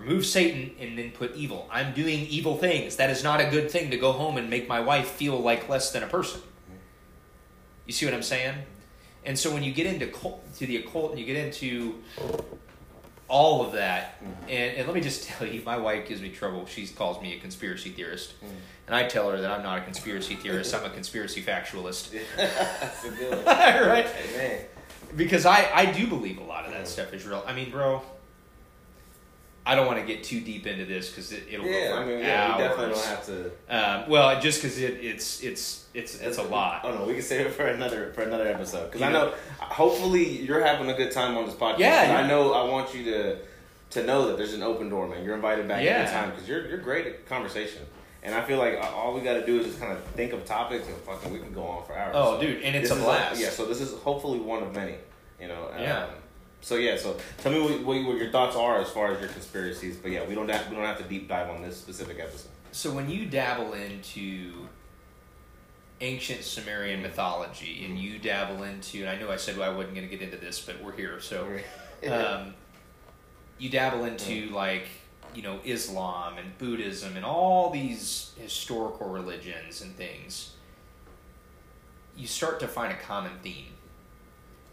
Remove Satan and then put evil. I'm doing evil things. That is not a good thing to go home and make my wife feel like less than a person. You see what I'm saying? And so when you get into cult, to the occult and you get into all of that, mm-hmm. and, and let me just tell you, my wife gives me trouble. She calls me a conspiracy theorist. Mm. And I tell her that I'm not a conspiracy theorist, I'm a conspiracy factualist. That's a good one. right? Man. Because I, I do believe a lot of that mm. stuff is real. I mean, bro, I don't want to get too deep into this because it, it'll Yeah, go for I mean, yeah, we hours. definitely don't have to. Um, well, just because it, it's it's it's it's a lot. Oh no, we can save it for another for another episode because I Yeah. know. Hopefully, you're having a good time on this podcast. Yeah. I know. I want you to to know that there's an open door, man. You're invited back Yeah. anytime because you're you're great at conversation. And I feel like all we got to do is just kind of think of topics and fucking we can go on for hours. Oh, So dude, and it's a blast. yeah, so this is hopefully one of many. You know. Yeah. Um, so yeah, so tell me what, what, what your thoughts are as far as your conspiracies. But yeah, we don't have we don't have to deep dive on this specific episode. So when you dabble into ancient Sumerian mythology and you dabble into, and I know I said I wasn't going to get into this, but we're here, so um, you dabble into like you know Islam and Buddhism and all these historical religions and things. You start to find a common theme,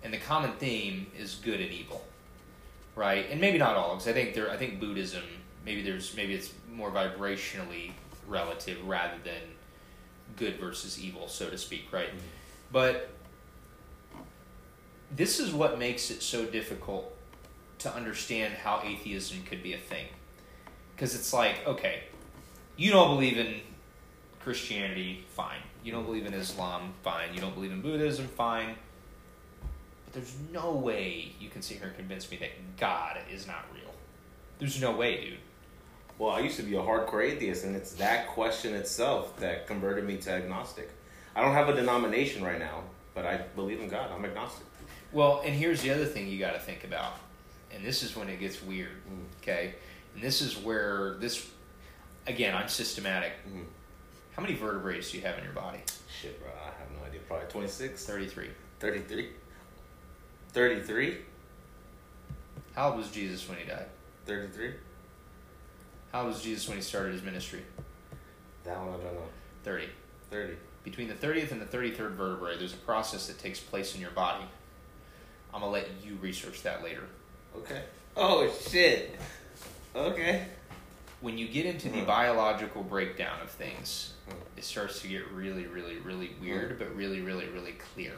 and the common theme is good and evil, right? And maybe not all, because I think there. I think Buddhism maybe there's maybe it's more vibrationally relative rather than good versus evil, so to speak, right? Mm-hmm. But this is what makes it so difficult to understand how atheism could be a thing. Because it's like, okay, you don't believe in Christianity, fine. You don't mm-hmm. believe in Islam, fine. You don't believe in Buddhism, fine. There's no way you can sit here and convince me that God is not real. There's no way, dude. Well, I used to be a hardcore atheist, and it's that question itself that converted me to agnostic. I don't have a denomination right now, but I believe in God. I'm agnostic. Well, and here's the other thing you got to think about, and this is when it gets weird. Mm. Okay, and this is where this, again, I'm systematic. Mhm. How many vertebrae do you have in your body? Shit, bro. I have no idea. Probably 26, Thirty-three. 33. 33? How old was Jesus when he died? 33? How old was Jesus when he started his ministry? That one I don't know. Thirty. 30. Between the 30th and the 33rd vertebrae, there's a process that takes place in your body. I'm going to let you research that later. Okay. Oh, shit. Okay. When you get into the Mhm. biological breakdown of things, Mhm. it starts to get really, really, really weird, but really, really, really clear.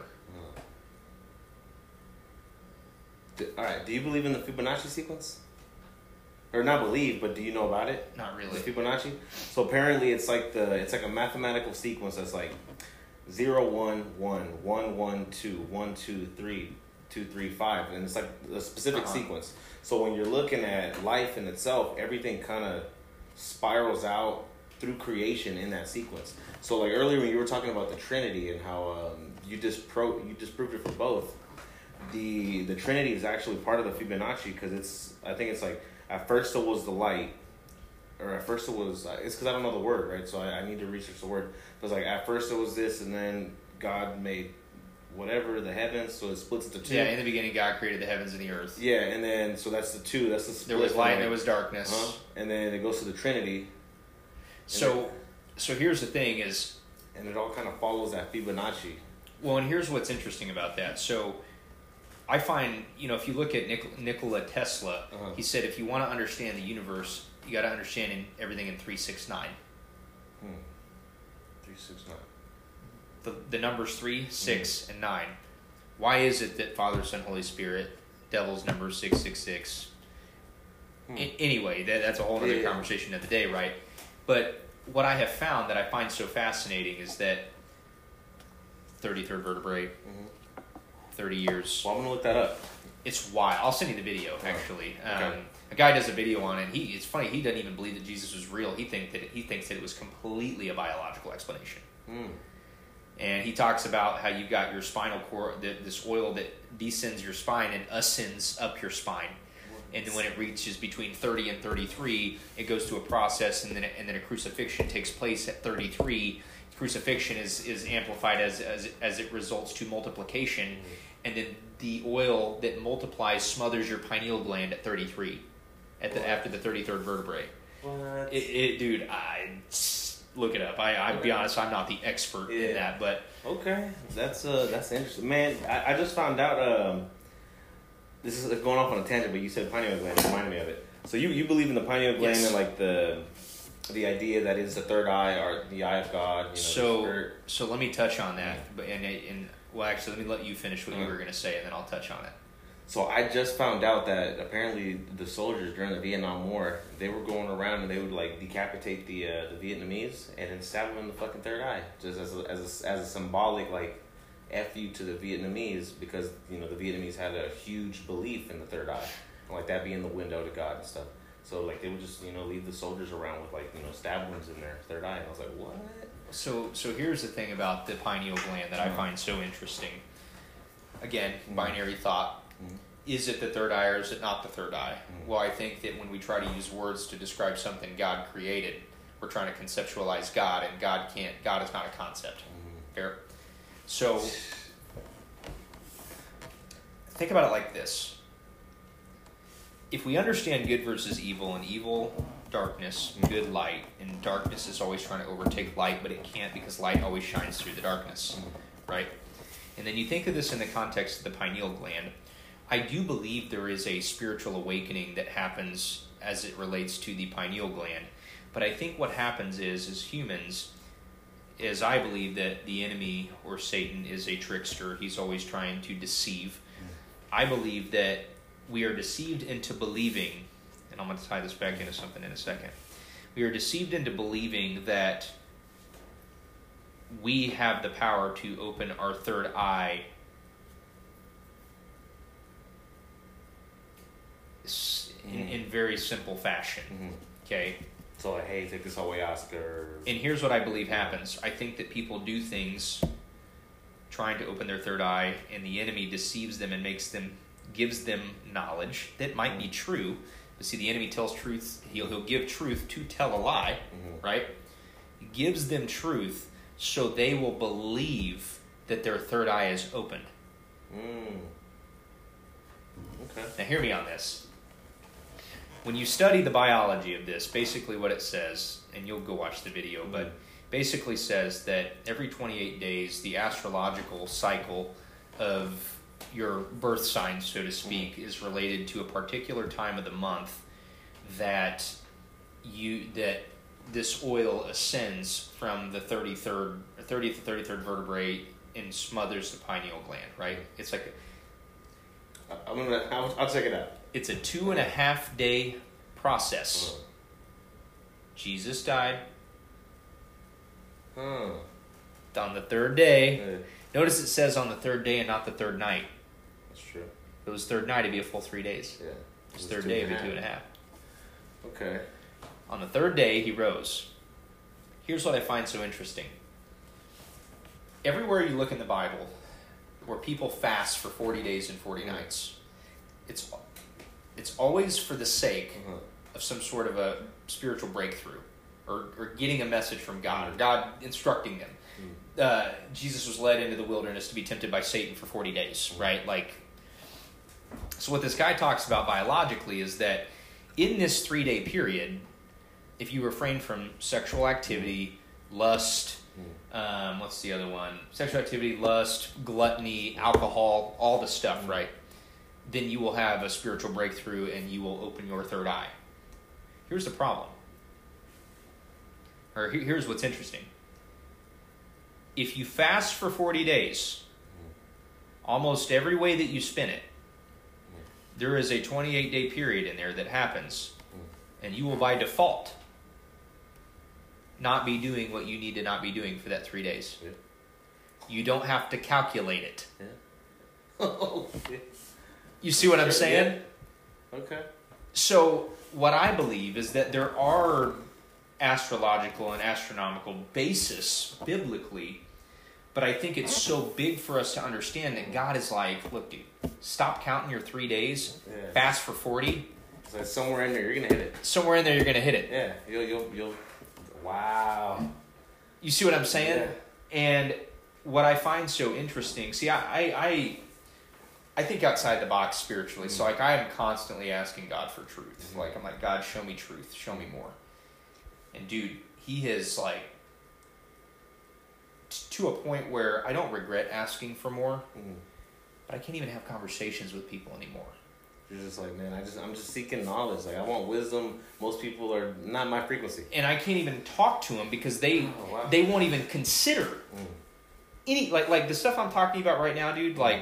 D- All right. Do you believe in the Fibonacci sequence? Or not believe, but do you know about it? Not The really. Fibonacci. So apparently, it's like the it's like a mathematical sequence that's like zero one one one one two one two three two three five, and it's like a specific Uh-huh. sequence. So when you're looking at life in itself, everything kind of spirals out through creation in that sequence. So like earlier when you were talking about the Trinity and how um, you just pro you disproved it for both. The the Trinity is actually part of the Fibonacci because it's I think it's like at first it was the light, or at first it was uh, it's because I don't know the word right, so I, I need to research the word. It's like at first it was this, and then God made whatever the heavens, so it splits into two. Yeah, in the beginning, God created the heavens and the earth. Yeah, and then so that's the two. That's the split. There was light and there was darkness. uh-huh. and then it goes to the Trinity, So, so here's the thing: is and it all kind of follows that Fibonacci. well, and here's what's interesting about that. So, I find you know if you look at Nik- Nikola Tesla, Uh-huh. he said if you want to understand the universe, you got to understand in, everything in three six nine. Hmm. Three six nine. The the numbers three, six, and nine. Why is it that Father, Son, Holy Spirit, Devil's number six six six? Hmm. A- anyway, that, that's a whole other Yeah. conversation of the day, right? But what I have found that I find so fascinating is that 33rd vertebrae, Mhm. 30 years. Well, I'm gonna look that up. It's wild. I'll send you the video, actually. Um, Okay. A guy does a video on it. And he, it's funny. He doesn't even believe that Jesus was real. He think that he thinks that it was completely a biological explanation. Hmm. And he talks about how you've got your spinal cord, th- this oil that descends your spine and ascends up your spine. And then when it reaches between 30 and 33, it goes to a process, and then and then a crucifixion takes place at 33. Crucifixion is, is amplified as, as as it results to multiplication, and then the oil that multiplies smothers your pineal gland at 33, at the What? after the 33rd vertebrae. What? It, it dude, I look it up. I I'll be honest, I'm not the expert Yeah. in that, but Okay, that's uh, that's interesting, man. I, I just found out. Um, this is going off on a tangent, but you said pineal gland. Reminded me of it. So you you believe in the pineal gland Yes. and like the the idea that is the third eye or the eye of God. You know, So- So let me touch on that. But and and well, actually, let me let you finish what you Uh-huh. were going to say, and then I'll touch on it. So I just found out that apparently the soldiers during the Vietnam War they were going around and they would like decapitate the uh, the Vietnamese and then stab them in the fucking third eye just as a, as a, as a symbolic like f you to the Vietnamese because you know the Vietnamese had a huge belief in the third eye and like that being the window to God and stuff. So like they would just you know leave the soldiers around with like you know stab wounds in their third eye and I was like what? So so here's the thing about the pineal gland that I Uh-huh. find so interesting. Again, Mhm. binary thought. Mhm. Is it the third eye or is it not the third eye? Well, I think that when we try to use words to describe something God created, we're trying to conceptualize God, and God can't. God is not a concept. Fair. So think about it like this. If we understand good versus evil, and evil, darkness, and good, light, and darkness is always trying to overtake light, but it can't because light always shines through the darkness, right? And then you think of this in the context of the pineal gland. I do believe there is a spiritual awakening that happens as it relates to the pineal gland. But I think what happens is, as humans, is I believe that the enemy or Satan is a trickster. He's always trying to deceive. Hmm. I believe that we are deceived into believing, and I'm going to tie this back into something in a second. We are deceived into believing that we have the power to open our third eye in, in very simple fashion. Mhm. Okay. So like, hey, take this ayahuasca. And here's what I believe happens. I think that people do things trying to open their third eye, and the enemy deceives them and makes them, gives them knowledge that might be true. But see, the enemy tells truth. He'll, he'll give truth to tell a lie, Mhm. right? He gives them truth so they will believe that their third eye is opened. Mm. Okay. Now, hear me on this. When you study the biology of this, basically what it says, and you'll go watch the video, but basically says that every 28 days, the astrological cycle of your birth sign, so to speak, is related to a particular time of the month that you that this oil ascends from the 33rd, 30th to 33rd vertebrae and smothers the pineal gland. Right? It's like a, I'm gonna. I'll, I'll check it out. it's a two and a half day process. Jesus died Huh. on the third day. Notice it says on the third day and not the third night. that's true. If it was third night, it'd be a full three days. Yeah. It's third day, it'd be two and a half. half. Okay. On the third day, he rose. Here's what I find so interesting. Everywhere you look in the Bible, where people fast for 40 days and 40 nights, it's, it's always for the sake Uh-huh. of some sort of a spiritual breakthrough or, or getting a message from God or God instructing them. Uh, Jesus was led into the wilderness to be tempted by Satan for 40 days, right? Like, so what this guy talks about biologically is that in this three day period, if you refrain from sexual activity, lust, um, what's the other one? Sexual activity, lust, gluttony, alcohol, all the stuff, right? Then you will have a spiritual breakthrough and you will open your third eye. Here's the problem. Or here's what's interesting. If you fast for 40 days, almost every way that you spin it, there is a 28 day period in there that happens, and you will by default not be doing what you need to not be doing for that three days. Yeah. You don't have to calculate it. Yeah. Oh. You see what I'm saying? Okay. So, what I believe is that there are astrological and astronomical basis biblically, but I think it's so big for us to understand that God is like, look, dude, stop counting your three days, Yeah. fast for 40. So somewhere in there, you're gonna hit it. Somewhere in there, you're going to hit it. Yeah. You'll. You'll. You'll. Wow. You see what I'm saying? Yeah. And what I find so interesting, see, I, I, I, I think outside the box spiritually. So, like, I am constantly asking God for truth. Mm-hmm. Like, I'm like, God, show me truth, show me more. And dude, He has like t- to a point where I don't regret asking for more, Mhm. but I can't even have conversations with people anymore. You're just like, man, I just, I'm just seeking knowledge. Like, I want wisdom. Most people are not my frequency. And I can't even talk to them because they Oh, wow. they won't even consider Mm. any like like the stuff I'm talking about right now, dude. Like,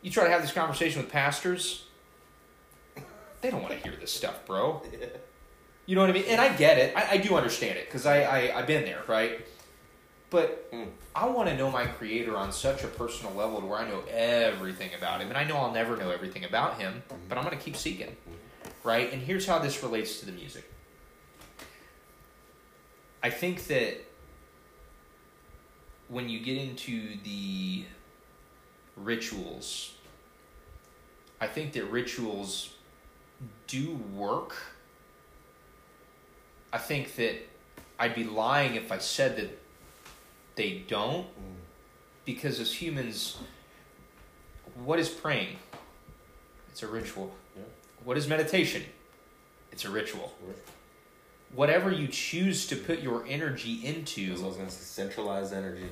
you try to have this conversation with pastors, they don't want to hear this stuff, bro. You know what I mean? And I get it. I, I do understand it because I, I I've been there, right? But Mm. I want to know my creator on such a personal level to where I know everything about him, and I know I'll never know everything about him, but I'm going to keep seeking, right? And here's how this relates to the music. I think that when you get into the rituals, I think that rituals do work. I think that I'd be lying if I said that they don't, because as humans, what is praying? It's a ritual. Yeah. What is meditation? It's a ritual. Whatever you choose to put your energy into, That's what I was gonna say. Centralized energy.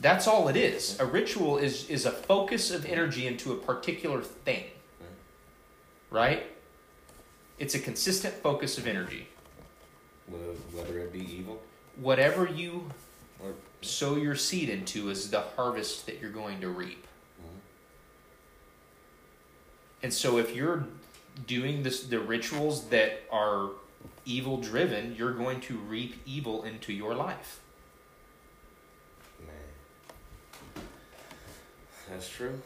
That's all it is. A ritual is is a focus of energy into a particular thing. Right? It's a consistent focus of energy. Whether, whether it be evil Whatever you or. Sow your seed into is the harvest that you're going to reap. Mhm. And so if you're doing this the rituals that are evil driven, you're going to reap evil into your life. Man. That's true.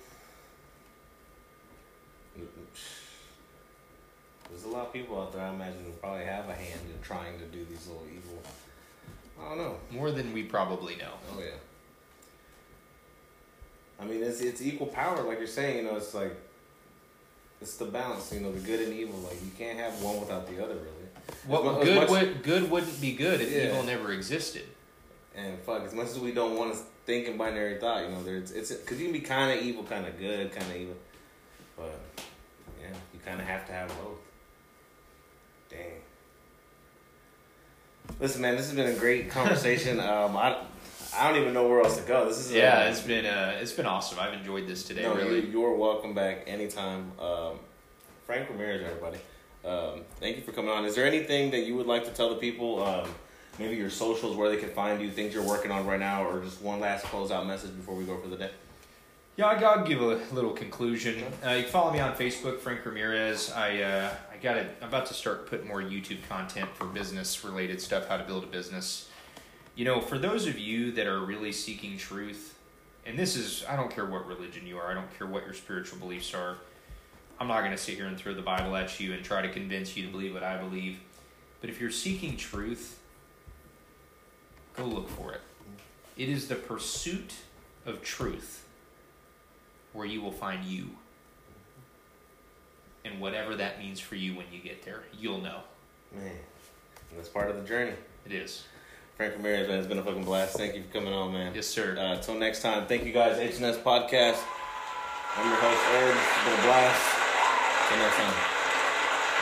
There's a lot of people out there, I imagine, who probably have a hand in trying to do these little evil. I don't know. More than we probably know. Oh yeah. I mean, it's it's equal power, like you're saying. You know, it's like it's the balance. You know, the good and evil. Like you can't have one without the other, really. What as good much- would good wouldn't be good if Yeah. evil never existed. And fuck, as much as we don't want to think in binary thought, you know, there's it's because you can be kind of evil, kind of good, kind of evil, but yeah, you kind of have to have both. Dang. Listen, man, this has been a great conversation. um, I I don't even know where else to go. This is Yeah, uh, it's been uh, it's been awesome. I've enjoyed this today. no, really. you, you're welcome back anytime. Um, Frank Ramirez, everybody. Um, thank you for coming on. Is there anything that you would like to tell the people? Um, maybe your socials, where they can find you, things you're working on right now, or just one last closeout message before we go for the day. Yeah, I gotta give a little conclusion. Uh, you can follow me on Facebook, Frank Ramirez. I uh, I got I'm about to start putting more YouTube content for business related stuff, how to build a business. You know, for those of you that are really seeking truth, and this is I don't care what religion you are, I don't care what your spiritual beliefs are. I'm not going to sit here and throw the Bible at you and try to convince you to believe what I believe. But if you're seeking truth, go look for it. It is the pursuit of truth where you will find you. And whatever that means for you when you get there, you'll know. Man, that's part of the journey. It is. Frank Ramirez, man, it's been a fucking blast. Thank you for coming on, man. Yes, sir. Uh, until next time, thank you guys. HNS Podcast. I'm your host, Ed. It's been a blast. Until next time.